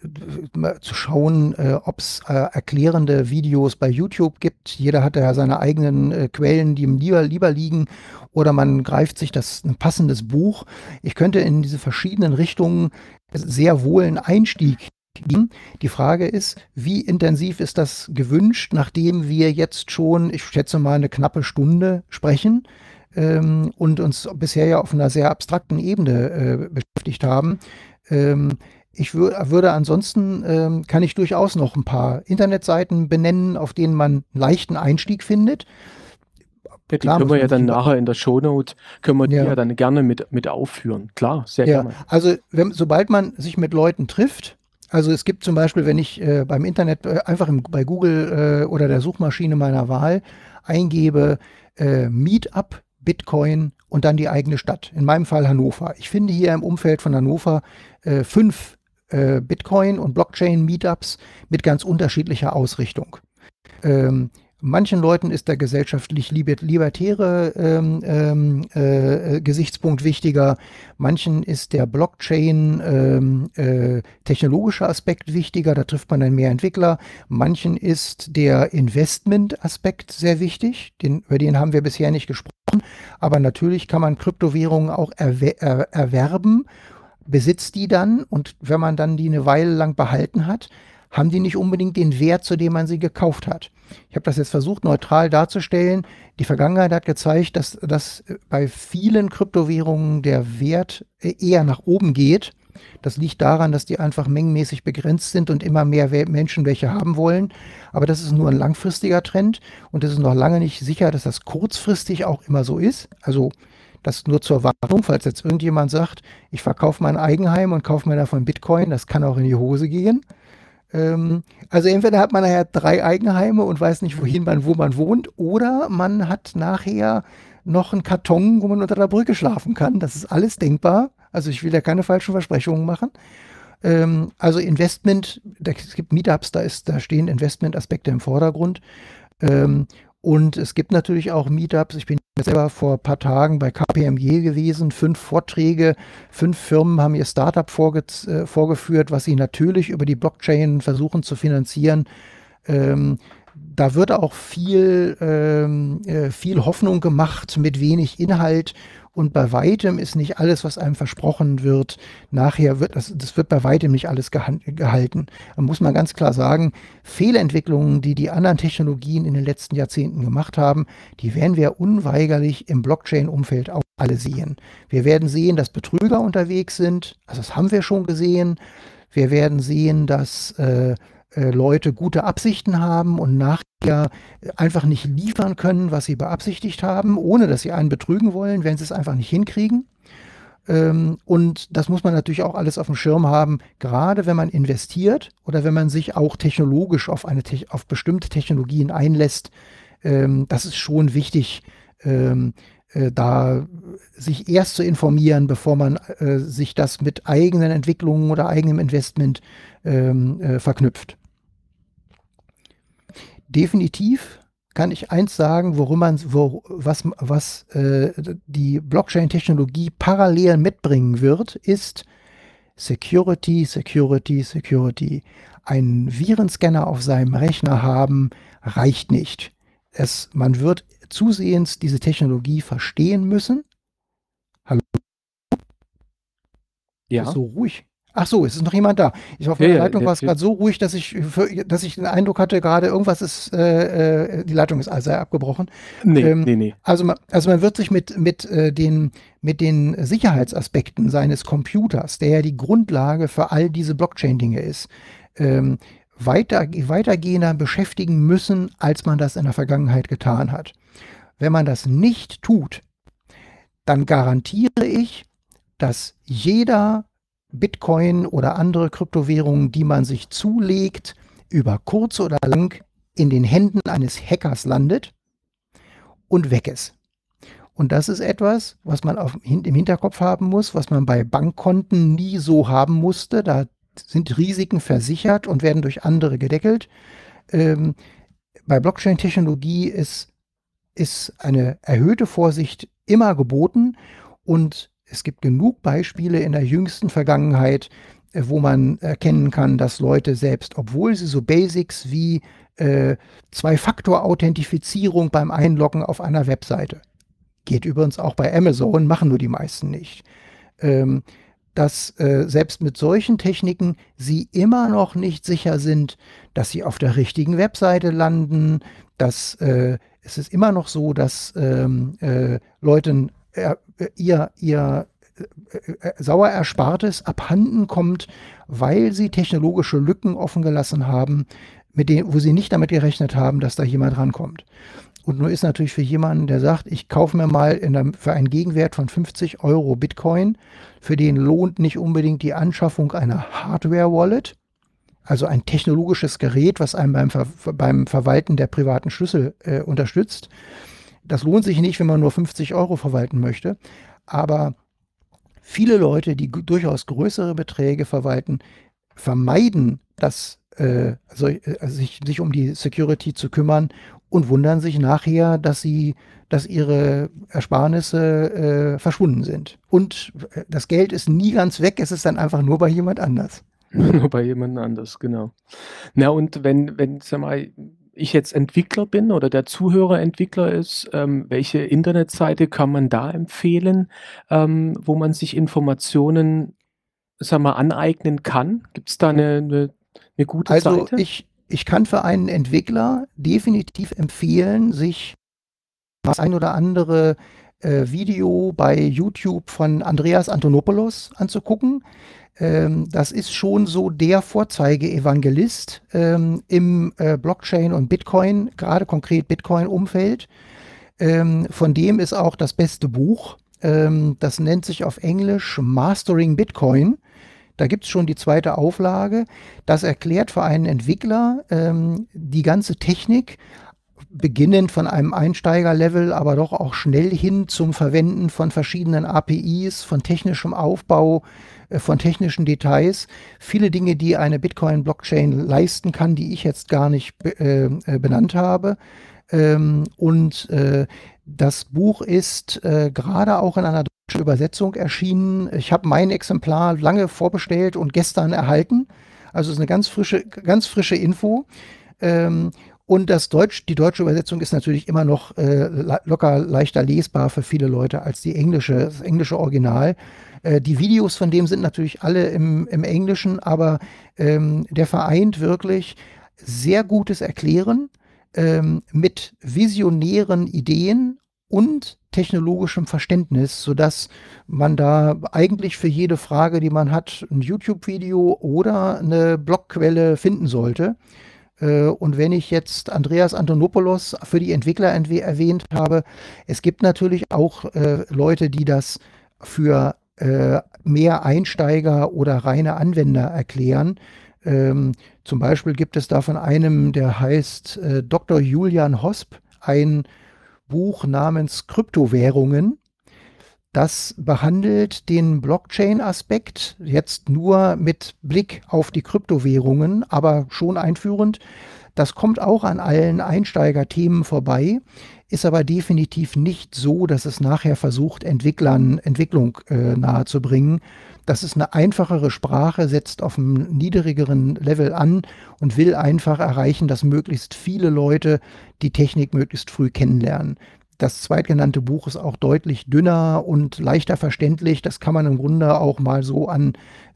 zu schauen, äh, ob es äh, erklärende Videos bei YouTube gibt. Jeder hat ja seine eigenen äh, Quellen, die ihm lieber, lieber liegen. Oder man greift sich das ein passendes Buch. Ich könnte in diese verschiedenen Richtungen sehr wohl einen Einstieg geben. Die Frage ist, wie intensiv ist das gewünscht, nachdem wir jetzt schon, ich schätze mal, eine knappe Stunde sprechen ähm, und uns bisher ja auf einer sehr abstrakten Ebene äh, beschäftigt haben. Ähm, ich wür würde ansonsten, ähm, kann ich durchaus noch ein paar Internetseiten benennen, auf denen man einen leichten Einstieg findet. Ja, die Klar können wir ja dann nachher in der Shownote, können wir die Ja. ja dann gerne mit, mit aufführen. Klar, sehr Ja, gerne. also wenn, sobald man sich mit Leuten trifft, also es gibt zum Beispiel, wenn ich äh, beim Internet äh, einfach im, bei Google äh, oder der Suchmaschine meiner Wahl eingebe äh, Meetup, Bitcoin und dann die eigene Stadt. In meinem Fall Hannover. Ich finde hier im Umfeld von Hannover äh, fünf äh, Bitcoin- und Blockchain-Meetups mit ganz unterschiedlicher Ausrichtung. Ähm, manchen Leuten ist der gesellschaftlich liber libertäre ähm, ähm, äh, Gesichtspunkt wichtiger. Manchen ist der Blockchain ähm, äh, Aspekt wichtiger. Da trifft man dann mehr Entwickler. Manchen ist der Investment-Aspekt sehr wichtig. Den, über den haben wir bisher nicht gesprochen. Aber natürlich kann man Kryptowährungen auch erwer er erwerben, besitzt die dann und wenn man dann die eine Weile lang behalten hat, haben die nicht unbedingt den Wert, zu dem man sie gekauft hat. Ich habe das jetzt versucht, neutral darzustellen. Die Vergangenheit hat gezeigt, dass, dass bei vielen Kryptowährungen der Wert eher nach oben geht. Das liegt daran, dass die einfach mengenmäßig begrenzt sind und immer mehr Menschen welche haben wollen. Aber das ist nur ein langfristiger Trend und es ist noch lange nicht sicher, dass das kurzfristig auch immer so ist. Also das nur zur Warnung, falls jetzt irgendjemand sagt, ich verkaufe mein Eigenheim und kaufe mir davon Bitcoin, das kann auch in die Hose gehen. Ähm, also entweder hat man nachher drei Eigenheime und weiß nicht, wohin man, wo man wohnt, oder man hat nachher noch einen Karton, wo man unter der Brücke schlafen kann. Das ist alles denkbar. Also ich will da keine falschen Versprechungen machen. Ähm, also Investment, da, es gibt Meetups, da, ist, da stehen Investmentaspekte im Vordergrund. Ähm, und es gibt natürlich auch Meetups. Ich bin selber vor ein paar Tagen bei KPMG gewesen, fünf Vorträge, fünf Firmen haben ihr Startup vorge äh, vorgeführt, was sie natürlich über die Blockchain versuchen zu finanzieren. Ähm, da wird auch viel, ähm, äh, viel Hoffnung gemacht mit wenig Inhalt und bei weitem ist nicht alles, was einem versprochen wird, nachher wird das, das wird bei weitem nicht alles gehalten. Da muss man ganz klar sagen, Fehlentwicklungen, die die anderen Technologien in den letzten Jahrzehnten gemacht haben, die werden wir unweigerlich im Blockchain-Umfeld auch alle sehen. Wir werden sehen, dass Betrüger unterwegs sind, also das haben wir schon gesehen. Wir werden sehen, dass äh, äh, Leute gute Absichten haben und nachher einfach nicht liefern können, was sie beabsichtigt haben, ohne dass sie einen betrügen wollen, wenn sie es einfach nicht hinkriegen. Ähm, und das muss man natürlich auch alles auf dem Schirm haben, gerade wenn man investiert oder wenn man sich auch technologisch auf, eine, auf bestimmte Technologien einlässt. Ähm, das ist schon wichtig, ähm, äh, da sich erst zu informieren, bevor man äh, sich das mit eigenen Entwicklungen oder eigenem Investment äh, verknüpft. Definitiv kann ich eins sagen, worum man, wo, was, was äh, die Blockchain-Technologie parallel mitbringen wird, ist Security, Security, Security. Ein Virenscanner auf seinem Rechner haben reicht nicht. Es, man wird zusehends diese Technologie verstehen müssen. Hallo, Ja. so ruhig. Ach so, es ist noch jemand da. Ich auf Ja, ja, Leitung ja, war es ja. gerade so ruhig, dass ich, für, dass ich den Eindruck hatte, gerade irgendwas ist, äh, äh, die Leitung ist also abgebrochen. Nee, ähm, nee, nee. Also man, also man wird sich mit, mit, äh, den, mit den Sicherheitsaspekten seines Computers, der ja die Grundlage für all diese Blockchain-Dinge ist, ähm, weiter, weitergehender beschäftigen müssen, als man das in der Vergangenheit getan hat. Wenn man das nicht tut, dann garantiere ich, dass jeder Bitcoin oder andere Kryptowährungen, die man sich zulegt, über kurz oder lang in den Händen eines Hackers landet und weg ist. Und das ist etwas, was man auf, im Hinterkopf haben muss, was man bei Bankkonten nie so haben musste. Da sind Risiken versichert und werden durch andere gedeckelt. Ähm, bei Blockchain-Technologie ist, ist eine erhöhte Vorsicht immer geboten und es gibt genug Beispiele in der jüngsten Vergangenheit, äh, wo man erkennen kann, dass Leute selbst, obwohl sie so Basics wie äh, Zwei-Faktor-Authentifizierung beim Einloggen auf einer Webseite, geht übrigens auch bei Amazon, machen nur die meisten nicht, ähm, dass äh, selbst mit solchen Techniken sie immer noch nicht sicher sind, dass sie auf der richtigen Webseite landen, dass äh, es ist immer noch so, dass ähm, äh, Leuten äh, ihr, ihr äh, äh, sauer Erspartes abhanden kommt, weil sie technologische Lücken offen gelassen haben, mit denen, wo sie nicht damit gerechnet haben, dass da jemand rankommt. und nur ist natürlich für jemanden, der sagt, ich kaufe mir mal einem, für einen Gegenwert von 50 Euro Bitcoin, für den lohnt nicht unbedingt die Anschaffung einer Hardware-Wallet, also ein technologisches Gerät, was einem beim, Ver beim Verwalten der privaten Schlüssel äh, unterstützt. Das lohnt sich nicht, wenn man nur 50 Euro verwalten möchte. Aber viele Leute, die durchaus größere Beträge verwalten, vermeiden das, äh, also, äh, sich, sich um die Security zu kümmern und wundern sich nachher, dass sie, dass ihre Ersparnisse äh, verschwunden sind. Und äh, das Geld ist nie ganz weg, es ist dann einfach nur bei jemand anders. Nur bei jemand anders, genau. Na und wenn wenn, sag mal, ich jetzt Entwickler bin oder der Zuhörer Entwickler ist, ähm, welche Internetseite kann man da empfehlen, ähm, wo man sich Informationen, sag mal, aneignen kann? Gibt's da eine 'ne 'ne gute Also, Seite? ich ich kann für einen Entwickler definitiv empfehlen, sich das ein oder andere, äh, Video bei YouTube von Andreas Antonopoulos anzugucken. Ähm, das ist schon so der Vorzeige-Evangelist, ähm, im, äh, Blockchain und Bitcoin, gerade konkret Bitcoin-Umfeld. Ähm, von dem ist auch das beste Buch. Ähm, das nennt sich auf Englisch Mastering Bitcoin. Da gibt's schon die zweite Auflage. Das erklärt für einen Entwickler, ähm, die ganze Technik, beginnend von einem Einsteigerlevel, aber doch auch schnell hin zum Verwenden von verschiedenen APIs, von technischem Aufbau, äh, von technischen Details. Viele Dinge, die eine Bitcoin-Blockchain leisten kann, die ich jetzt gar nicht äh, äh, benannt habe. Ähm, und äh, das Buch ist äh, gerade auch in einer deutschen Übersetzung erschienen. Ich habe mein Exemplar lange vorbestellt und gestern erhalten. Also es ist eine ganz frische, ganz frische Info. Ähm, und das Deutsch, die deutsche Übersetzung ist natürlich immer noch äh, locker leichter lesbar für viele Leute als die englische, das englische Original. Äh, die Videos von dem sind natürlich alle im, im Englischen, aber ähm, der vereint wirklich sehr gutes Erklären ähm, mit visionären Ideen und technologischem Verständnis, sodass man da eigentlich für jede Frage, die man hat, ein YouTube-Video oder eine Blogquelle finden sollte. Äh, und wenn ich jetzt Andreas Antonopoulos für die Entwickler erwähnt habe, es gibt natürlich auch äh, Leute, die das für äh, mehr Einsteiger oder reine Anwender erklären. Ähm, zum Beispiel gibt es da von einem, der heißt Dr. Julian Hosp, ein Buch namens Kryptowährungen. Das behandelt den Blockchain-Aspekt jetzt nur mit Blick auf die Kryptowährungen, aber schon einführend. Das kommt auch an allen Einsteigerthemen vorbei, ist aber definitiv nicht so, dass es nachher versucht, Entwicklern Entwicklung äh, nahezubringen. Das ist eine einfachere Sprache, setzt auf einem niedrigeren Level an und will einfach erreichen, dass möglichst viele Leute die Technik möglichst früh kennenlernen. Das zweitgenannte Buch ist auch deutlich dünner und leichter verständlich. Das kann man im Grunde auch mal so an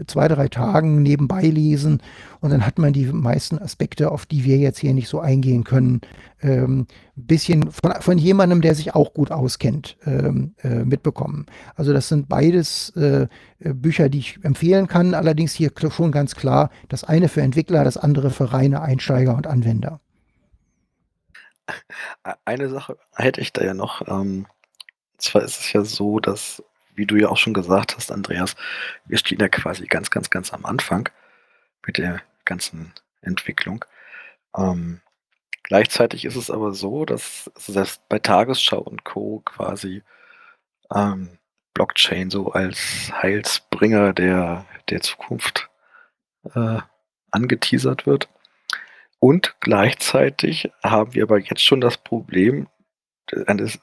zwei, drei Tagen nebenbei lesen. Und dann hat man die meisten Aspekte, auf die wir jetzt hier nicht so eingehen können, ähm, bisschen von, von jemandem, der sich auch gut auskennt, ähm, äh, mitbekommen. Also das sind beides äh, Bücher, die ich empfehlen kann. Allerdings hier schon ganz klar, das eine für Entwickler, das andere für reine Einsteiger und Anwender. Eine Sache hätte ich da ja noch. Ähm, zwar ist es ja so, dass, wie du ja auch schon gesagt hast, Andreas, wir stehen ja quasi ganz, ganz, ganz am Anfang mit der ganzen Entwicklung. Ähm, gleichzeitig ist es aber so, dass selbst bei Tagesschau und Co. quasi ähm, Blockchain so als Heilsbringer der, der Zukunft äh, angeteasert wird. Und gleichzeitig haben wir aber jetzt schon das Problem eines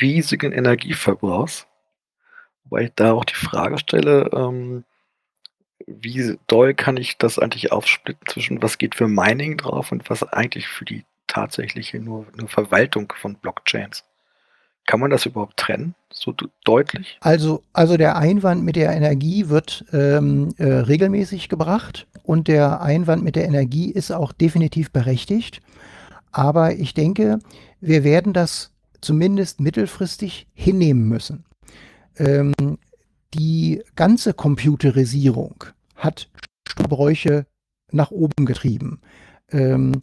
riesigen Energieverbrauchs. Wobei ich da auch die Frage stelle, ähm, wie doll kann ich das eigentlich aufsplitten zwischen was geht für Mining drauf und was eigentlich für die tatsächliche nur, nur Verwaltung von Blockchains? Kann man das überhaupt trennen, so deutlich? Also, also der Einwand mit der Energie wird ähm, äh, regelmäßig gebracht und der Einwand mit der Energie ist auch definitiv berechtigt. Aber ich denke, wir werden das zumindest mittelfristig hinnehmen müssen. Ähm, die ganze Computerisierung hat Bräuche nach oben getrieben. Ähm,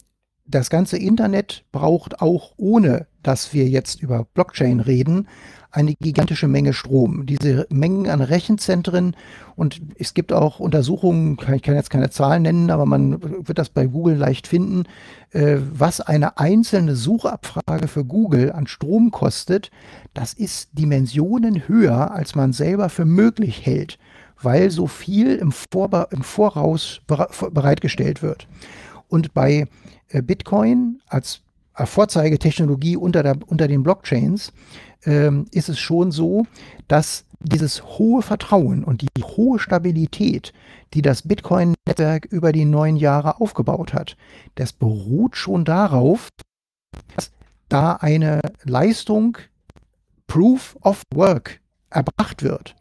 das ganze Internet braucht auch ohne, dass wir jetzt über Blockchain reden, eine gigantische Menge Strom. Diese Mengen an Rechenzentren und es gibt auch Untersuchungen, ich kann jetzt keine Zahlen nennen, aber man wird das bei Google leicht finden, äh, was eine einzelne Suchabfrage für Google an Strom kostet. Das ist Dimensionen höher, als man selber für möglich hält, weil so viel im, Vorba im Voraus bereitgestellt wird. Und bei Bitcoin als Vorzeigetechnologie unter, der, unter den Blockchains ähm, ist es schon so, dass dieses hohe Vertrauen und die hohe Stabilität, die das Bitcoin-Netzwerk über die neun Jahre aufgebaut hat, das beruht schon darauf, dass da eine Leistung Proof of Work erbracht wird.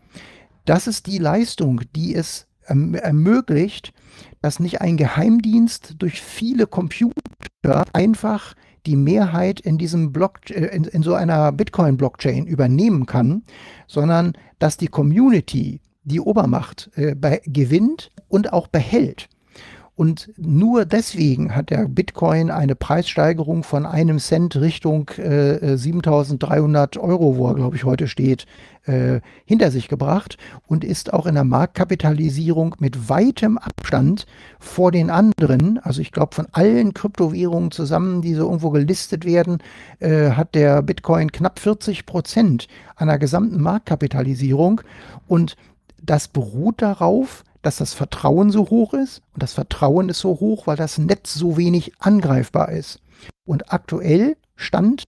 Das ist die Leistung, die es erm ermöglicht, dass nicht ein Geheimdienst durch viele Computer einfach die Mehrheit in diesem Block, äh, in, in so einer Bitcoin-Blockchain übernehmen kann, sondern dass die Community die Obermacht äh, gewinnt und auch behält. Und nur deswegen hat der Bitcoin eine Preissteigerung von einem Cent Richtung äh, 7300 Euro, wo er, glaube ich, heute steht, äh, hinter sich gebracht und ist auch in der Marktkapitalisierung mit weitem Abstand vor den anderen, also ich glaube von allen Kryptowährungen zusammen, die so irgendwo gelistet werden, äh, hat der Bitcoin knapp 40 Prozent der gesamten Marktkapitalisierung. Und das beruht darauf, dass das Vertrauen so hoch ist. Und das Vertrauen ist so hoch, weil das Netz so wenig angreifbar ist. Und aktuell, Stand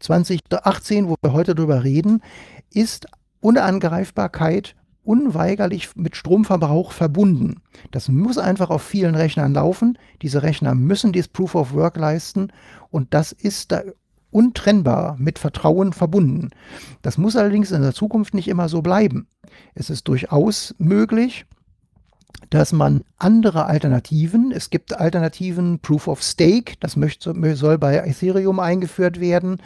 2018, wo wir heute drüber reden, ist Unangreifbarkeit unweigerlich mit Stromverbrauch verbunden. Das muss einfach auf vielen Rechnern laufen. Diese Rechner müssen dieses Proof of Work leisten und das ist da untrennbar mit Vertrauen verbunden. Das muss allerdings in der Zukunft nicht immer so bleiben. Es ist durchaus möglich, dass man andere Alternativen, es gibt Alternativen, Proof of Stake, das möchte, soll bei Ethereum eingeführt werden,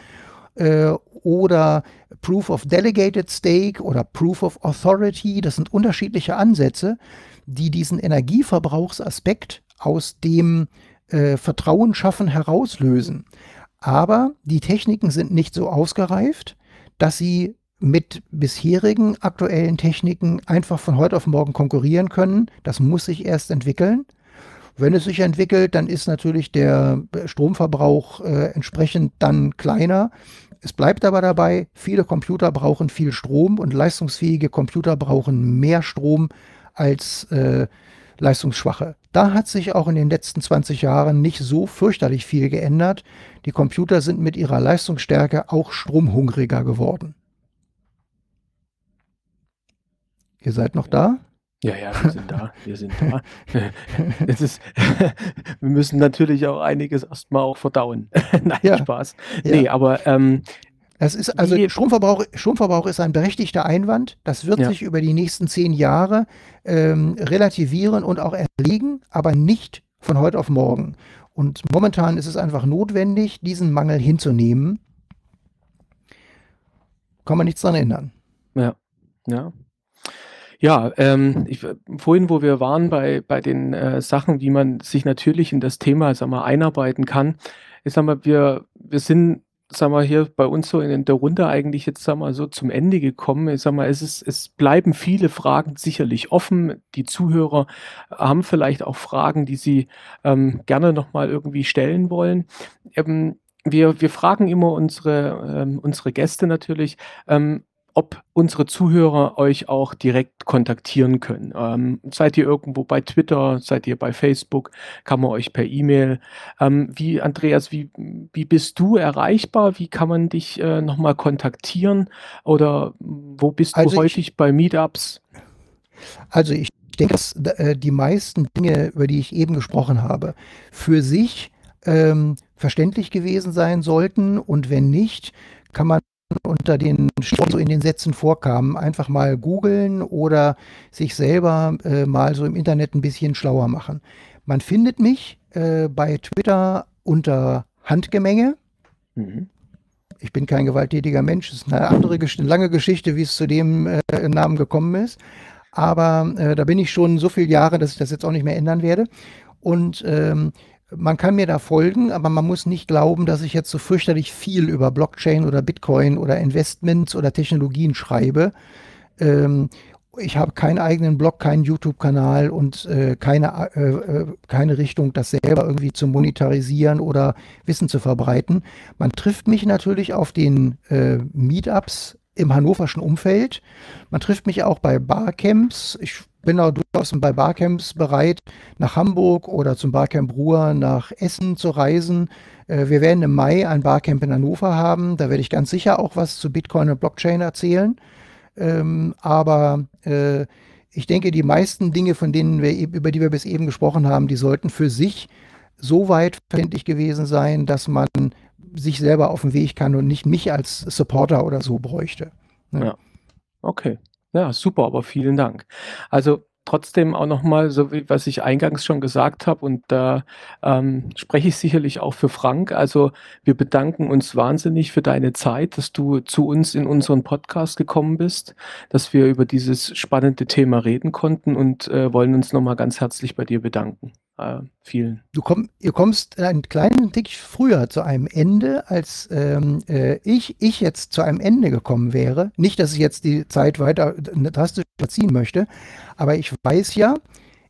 äh, oder Proof of Delegated Stake oder Proof of Authority, das sind unterschiedliche Ansätze, die diesen Energieverbrauchsaspekt aus dem äh, Vertrauen schaffen herauslösen. Aber die Techniken sind nicht so ausgereift, dass sie mit bisherigen aktuellen Techniken einfach von heute auf morgen konkurrieren können. Das muss sich erst entwickeln. Wenn es sich entwickelt, dann ist natürlich der Stromverbrauch äh, entsprechend dann kleiner. Es bleibt aber dabei, viele Computer brauchen viel Strom und leistungsfähige Computer brauchen mehr Strom als äh, leistungsschwache. Da hat sich auch in den letzten 20 Jahren nicht so fürchterlich viel geändert. Die Computer sind mit ihrer Leistungsstärke auch stromhungriger geworden. Ihr seid noch da? Ja, ja, wir sind da. Wir sind da. es ist, wir müssen natürlich auch einiges erstmal auch verdauen. Nein, ja. Spaß. Ja. Nee, aber ähm, das ist also Stromverbrauch, Stromverbrauch ist ein berechtigter Einwand. Das wird ja. sich über die nächsten zehn Jahre ähm, relativieren und auch erlegen, aber nicht von heute auf morgen. Und momentan ist es einfach notwendig, diesen Mangel hinzunehmen. Kann man nichts daran ändern. Ja, ja. Ja, ähm, ich, vorhin, wo wir waren bei, bei den äh, Sachen, wie man sich natürlich in das Thema sag mal, einarbeiten kann, ich sag mal, wir, wir sind sagen wir hier bei uns so in der Runde eigentlich jetzt sagen wir so zum Ende gekommen. Ich sag mal, es ist, es bleiben viele Fragen sicherlich offen. Die Zuhörer haben vielleicht auch Fragen, die sie ähm, gerne nochmal irgendwie stellen wollen. Ähm, wir, wir fragen immer unsere, ähm, unsere Gäste natürlich, ähm, ob unsere Zuhörer euch auch direkt kontaktieren können. Ähm, seid ihr irgendwo bei Twitter, seid ihr bei Facebook, kann man euch per E-Mail. Ähm, wie, Andreas, wie, wie bist du erreichbar? Wie kann man dich äh, nochmal kontaktieren? Oder wo bist also du häufig ich, bei Meetups? Also ich denke, dass äh, die meisten Dinge, über die ich eben gesprochen habe, für sich ähm, verständlich gewesen sein sollten. Und wenn nicht, kann man unter den so in den Sätzen vorkamen, einfach mal googeln oder sich selber äh, mal so im Internet ein bisschen schlauer machen. Man findet mich äh, bei Twitter unter Handgemenge. Mhm. Ich bin kein gewalttätiger Mensch. Das ist eine andere, eine lange Geschichte, wie es zu dem äh, Namen gekommen ist. Aber äh, da bin ich schon so viele Jahre, dass ich das jetzt auch nicht mehr ändern werde. Und ähm, man kann mir da folgen, aber man muss nicht glauben, dass ich jetzt so fürchterlich viel über Blockchain oder Bitcoin oder Investments oder Technologien schreibe. Ähm, ich habe keinen eigenen Blog, keinen YouTube-Kanal und äh, keine, äh, äh, keine Richtung, das selber irgendwie zu monetarisieren oder Wissen zu verbreiten. Man trifft mich natürlich auf den äh, Meetups im hannoverschen Umfeld. Man trifft mich auch bei Barcamps. Ich bin auch durchaus bei Barcamps bereit, nach Hamburg oder zum Barcamp Ruhr nach Essen zu reisen. Äh, wir werden im Mai ein Barcamp in Hannover haben. Da werde ich ganz sicher auch was zu Bitcoin und Blockchain erzählen. Ähm, aber äh, ich denke, die meisten Dinge, von denen wir, über die wir bis eben gesprochen haben, die sollten für sich so weit verständlich gewesen sein, dass man sich selber auf den Weg kann und nicht mich als Supporter oder so bräuchte. Ne? Ja. Okay. Ja, super, aber vielen Dank. Also trotzdem auch nochmal, so wie was ich eingangs schon gesagt habe, und da ähm, spreche ich sicherlich auch für Frank. Also wir bedanken uns wahnsinnig für deine Zeit, dass du zu uns in unseren Podcast gekommen bist, dass wir über dieses spannende Thema reden konnten und äh, wollen uns nochmal ganz herzlich bei dir bedanken äh, vielen. Du komm, ihr kommst einen kleinen Tick früher zu einem Ende, als ähm, äh, ich, ich jetzt zu einem Ende gekommen wäre. Nicht, dass ich jetzt die Zeit weiter drastisch verziehen möchte, aber ich weiß ja,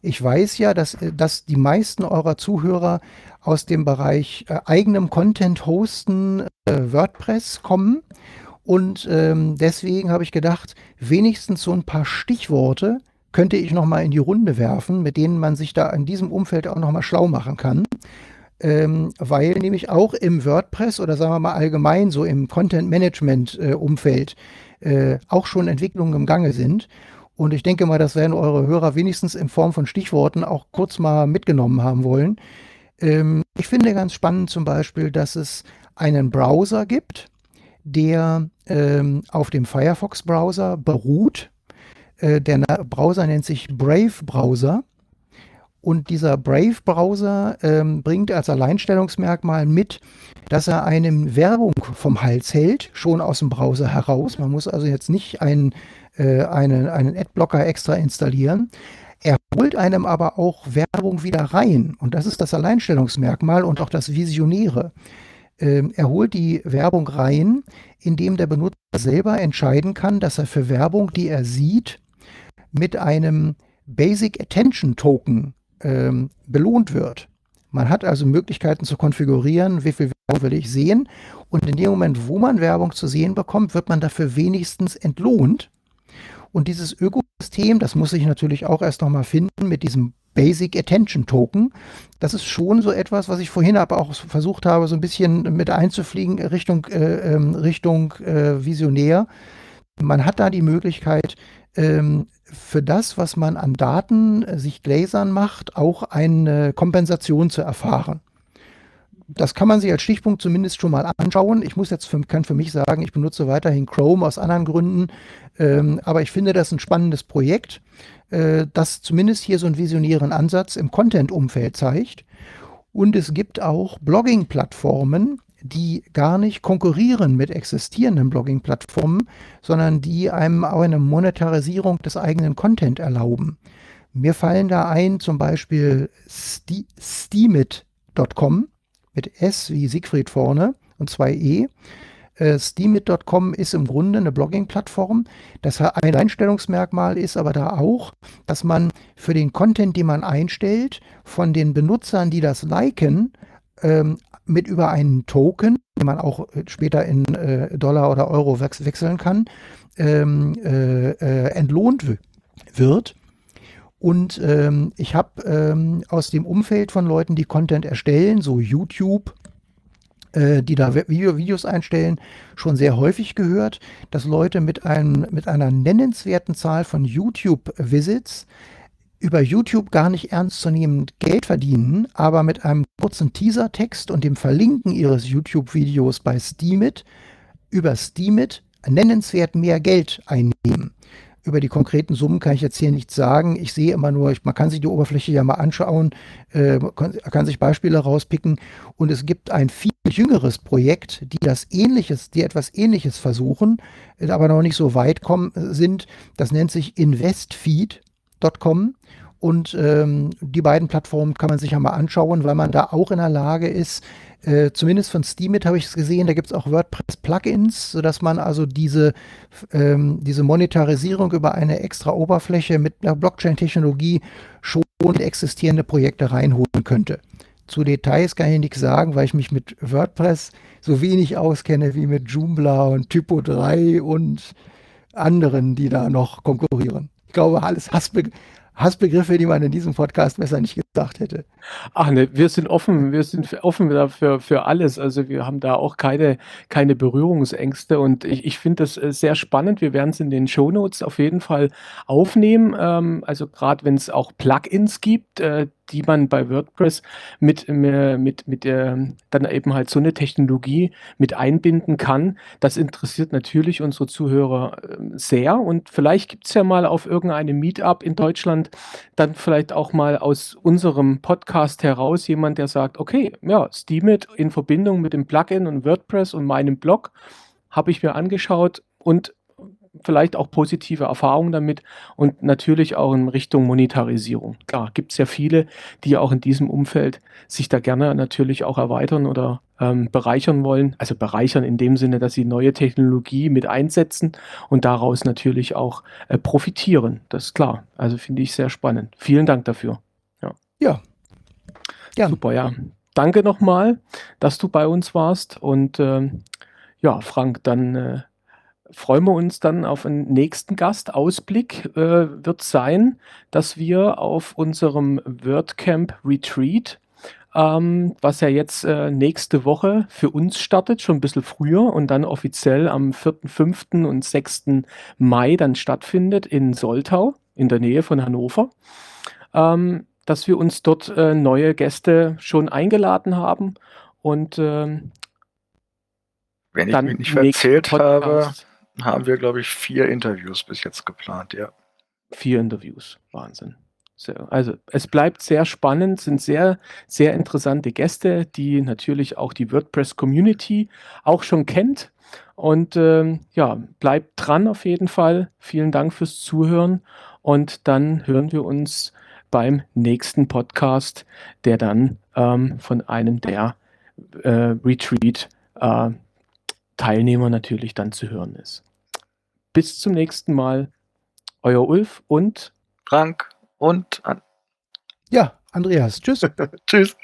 ich weiß ja, dass, äh, dass die meisten eurer Zuhörer aus dem Bereich äh, eigenem Content hosten, äh, WordPress kommen. Und ähm, deswegen habe ich gedacht, wenigstens so ein paar Stichworte, könnte ich noch mal in die Runde werfen, mit denen man sich da in diesem Umfeld auch noch mal schlau machen kann. Ähm, weil nämlich auch im WordPress oder sagen wir mal allgemein so im Content-Management-Umfeld äh, äh, auch schon Entwicklungen im Gange sind. Und ich denke mal, das werden eure Hörer wenigstens in Form von Stichworten auch kurz mal mitgenommen haben wollen. Ähm, ich finde ganz spannend zum Beispiel, dass es einen Browser gibt, der ähm, auf dem Firefox-Browser beruht der Browser nennt sich Brave Browser. Und dieser Brave Browser ähm, bringt als Alleinstellungsmerkmal mit, dass er einem Werbung vom Hals hält, schon aus dem Browser heraus. Man muss also jetzt nicht einen, äh, einen, einen Adblocker extra installieren. Er holt einem aber auch Werbung wieder rein. Und das ist das Alleinstellungsmerkmal und auch das Visionäre. Ähm, er holt die Werbung rein, indem der Benutzer selber entscheiden kann, dass er für Werbung, die er sieht, mit einem Basic Attention Token ähm, belohnt wird. Man hat also Möglichkeiten zu konfigurieren, wie viel Werbung will ich sehen. Und in dem Moment, wo man Werbung zu sehen bekommt, wird man dafür wenigstens entlohnt. Und dieses Ökosystem, das muss ich natürlich auch erst nochmal finden mit diesem Basic Attention Token. Das ist schon so etwas, was ich vorhin aber auch versucht habe, so ein bisschen mit einzufliegen Richtung, äh, ähm, Richtung äh, Visionär. Man hat da die Möglichkeit, ähm, für das, was man an Daten äh, sich gläsern macht, auch eine Kompensation zu erfahren. Das kann man sich als Stichpunkt zumindest schon mal anschauen. Ich muss jetzt für, kann für mich sagen, ich benutze weiterhin Chrome aus anderen Gründen, ähm, aber ich finde das ein spannendes Projekt, äh, das zumindest hier so einen visionären Ansatz im Content-Umfeld zeigt. Und es gibt auch Blogging-Plattformen, die gar nicht konkurrieren mit existierenden Blogging-Plattformen, sondern die einem auch eine Monetarisierung des eigenen Content erlauben. Mir fallen da ein zum Beispiel Steemit.com mit S wie Siegfried vorne und zwei E. Äh, Steemit.com ist im Grunde eine Blogging-Plattform. Das ein Einstellungsmerkmal ist aber da auch, dass man für den Content, den man einstellt, von den Benutzern, die das liken, ähm, mit über einen Token, den man auch äh, später in äh, Dollar oder Euro wech wechseln kann, ähm, äh, äh, entlohnt wird. Und ähm, ich habe ähm, aus dem Umfeld von Leuten, die Content erstellen, so YouTube, äh, die da Video, Videos einstellen, schon sehr häufig gehört, dass Leute mit, einem, mit einer nennenswerten Zahl von YouTube-Visits über YouTube gar nicht ernstzunehmend Geld verdienen, aber mit einem kurzen Teasertext und dem Verlinken ihres YouTube-Videos bei Steemit über Steemit nennenswert mehr Geld einnehmen. Über die konkreten Summen kann ich jetzt hier nichts sagen. Ich sehe immer nur, man kann sich die Oberfläche ja mal anschauen, äh, kann, sich Beispiele rauspicken. Und es gibt ein viel jüngeres Projekt, die das Ähnliches, die etwas Ähnliches versuchen, aber noch nicht so weit kommen sind. Das nennt sich investfeed.com Und ähm, die beiden Plattformen kann man sich ja mal anschauen, weil man da auch in der Lage ist, äh, zumindest von Steemit habe ich es gesehen, da gibt es auch WordPress-Plugins, sodass man also diese, ähm, diese Monetarisierung über eine extra Oberfläche mit einer Blockchain-Technologie schon existierende Projekte reinholen könnte. Zu Details kann ich nichts sagen, weil ich mich mit WordPress so wenig auskenne wie mit Joomla und Typo 3 und anderen, die da noch konkurrieren. Ich glaube, alles Hassbe Hassbegriffe, die man in diesem Podcast besser nicht gesagt hätte. Ach ne, wir sind offen, wir sind offen dafür für alles. Also wir haben da auch keine, keine Berührungsängste und ich, ich finde das äh, sehr spannend. Wir werden es in den Shownotes auf jeden Fall aufnehmen. Ähm, also gerade wenn es auch Plugins gibt, äh, die man bei WordPress mit, äh, mit, mit äh, dann eben halt so eine Technologie mit einbinden kann. Das interessiert natürlich unsere Zuhörer äh, sehr und vielleicht gibt es ja mal auf irgendeinem Meetup in Deutschland dann vielleicht auch mal aus unserem Podcast heraus jemand, der sagt, okay, ja, Steemit in Verbindung mit dem Plugin und WordPress und meinem Blog habe ich mir angeschaut und vielleicht auch positive Erfahrungen damit und natürlich auch in Richtung Monetarisierung. Klar, gibt es ja viele, die auch in diesem Umfeld sich da gerne natürlich auch erweitern oder ähm, bereichern wollen. Also bereichern in dem Sinne, dass sie neue Technologie mit einsetzen und daraus natürlich auch äh, profitieren. Das ist klar. Also finde ich sehr spannend. Vielen Dank dafür. Ja. Ja. ja. Super, ja. Danke nochmal, dass du bei uns warst und ähm, ja, Frank, dann äh, freuen wir uns dann auf einen nächsten Gast. Ausblick äh, wird sein, dass wir auf unserem WordCamp Retreat, ähm, was ja jetzt äh, nächste Woche für uns startet, schon ein bisschen früher und dann offiziell am 4., 5. und 6. Mai dann stattfindet in Soltau, in der Nähe von Hannover. Ähm, dass wir uns dort äh, neue Gäste schon eingeladen haben und ähm, wenn ich mich nicht verzählt habe, haben wir, glaube ich, vier Interviews bis jetzt geplant, ja. Vier Interviews, Wahnsinn. Sehr, also es bleibt sehr spannend, sind sehr, sehr interessante Gäste, die natürlich auch die WordPress-Community auch schon kennt. Und ähm, ja, bleibt dran auf jeden Fall. Vielen Dank fürs Zuhören. Und dann hören wir uns beim nächsten Podcast, der dann ähm, von einem der äh, Retreat äh, Teilnehmer natürlich dann zu hören ist. Bis zum nächsten Mal. Euer Ulf und Frank und An ja, Andreas. Tschüss. Tschüss.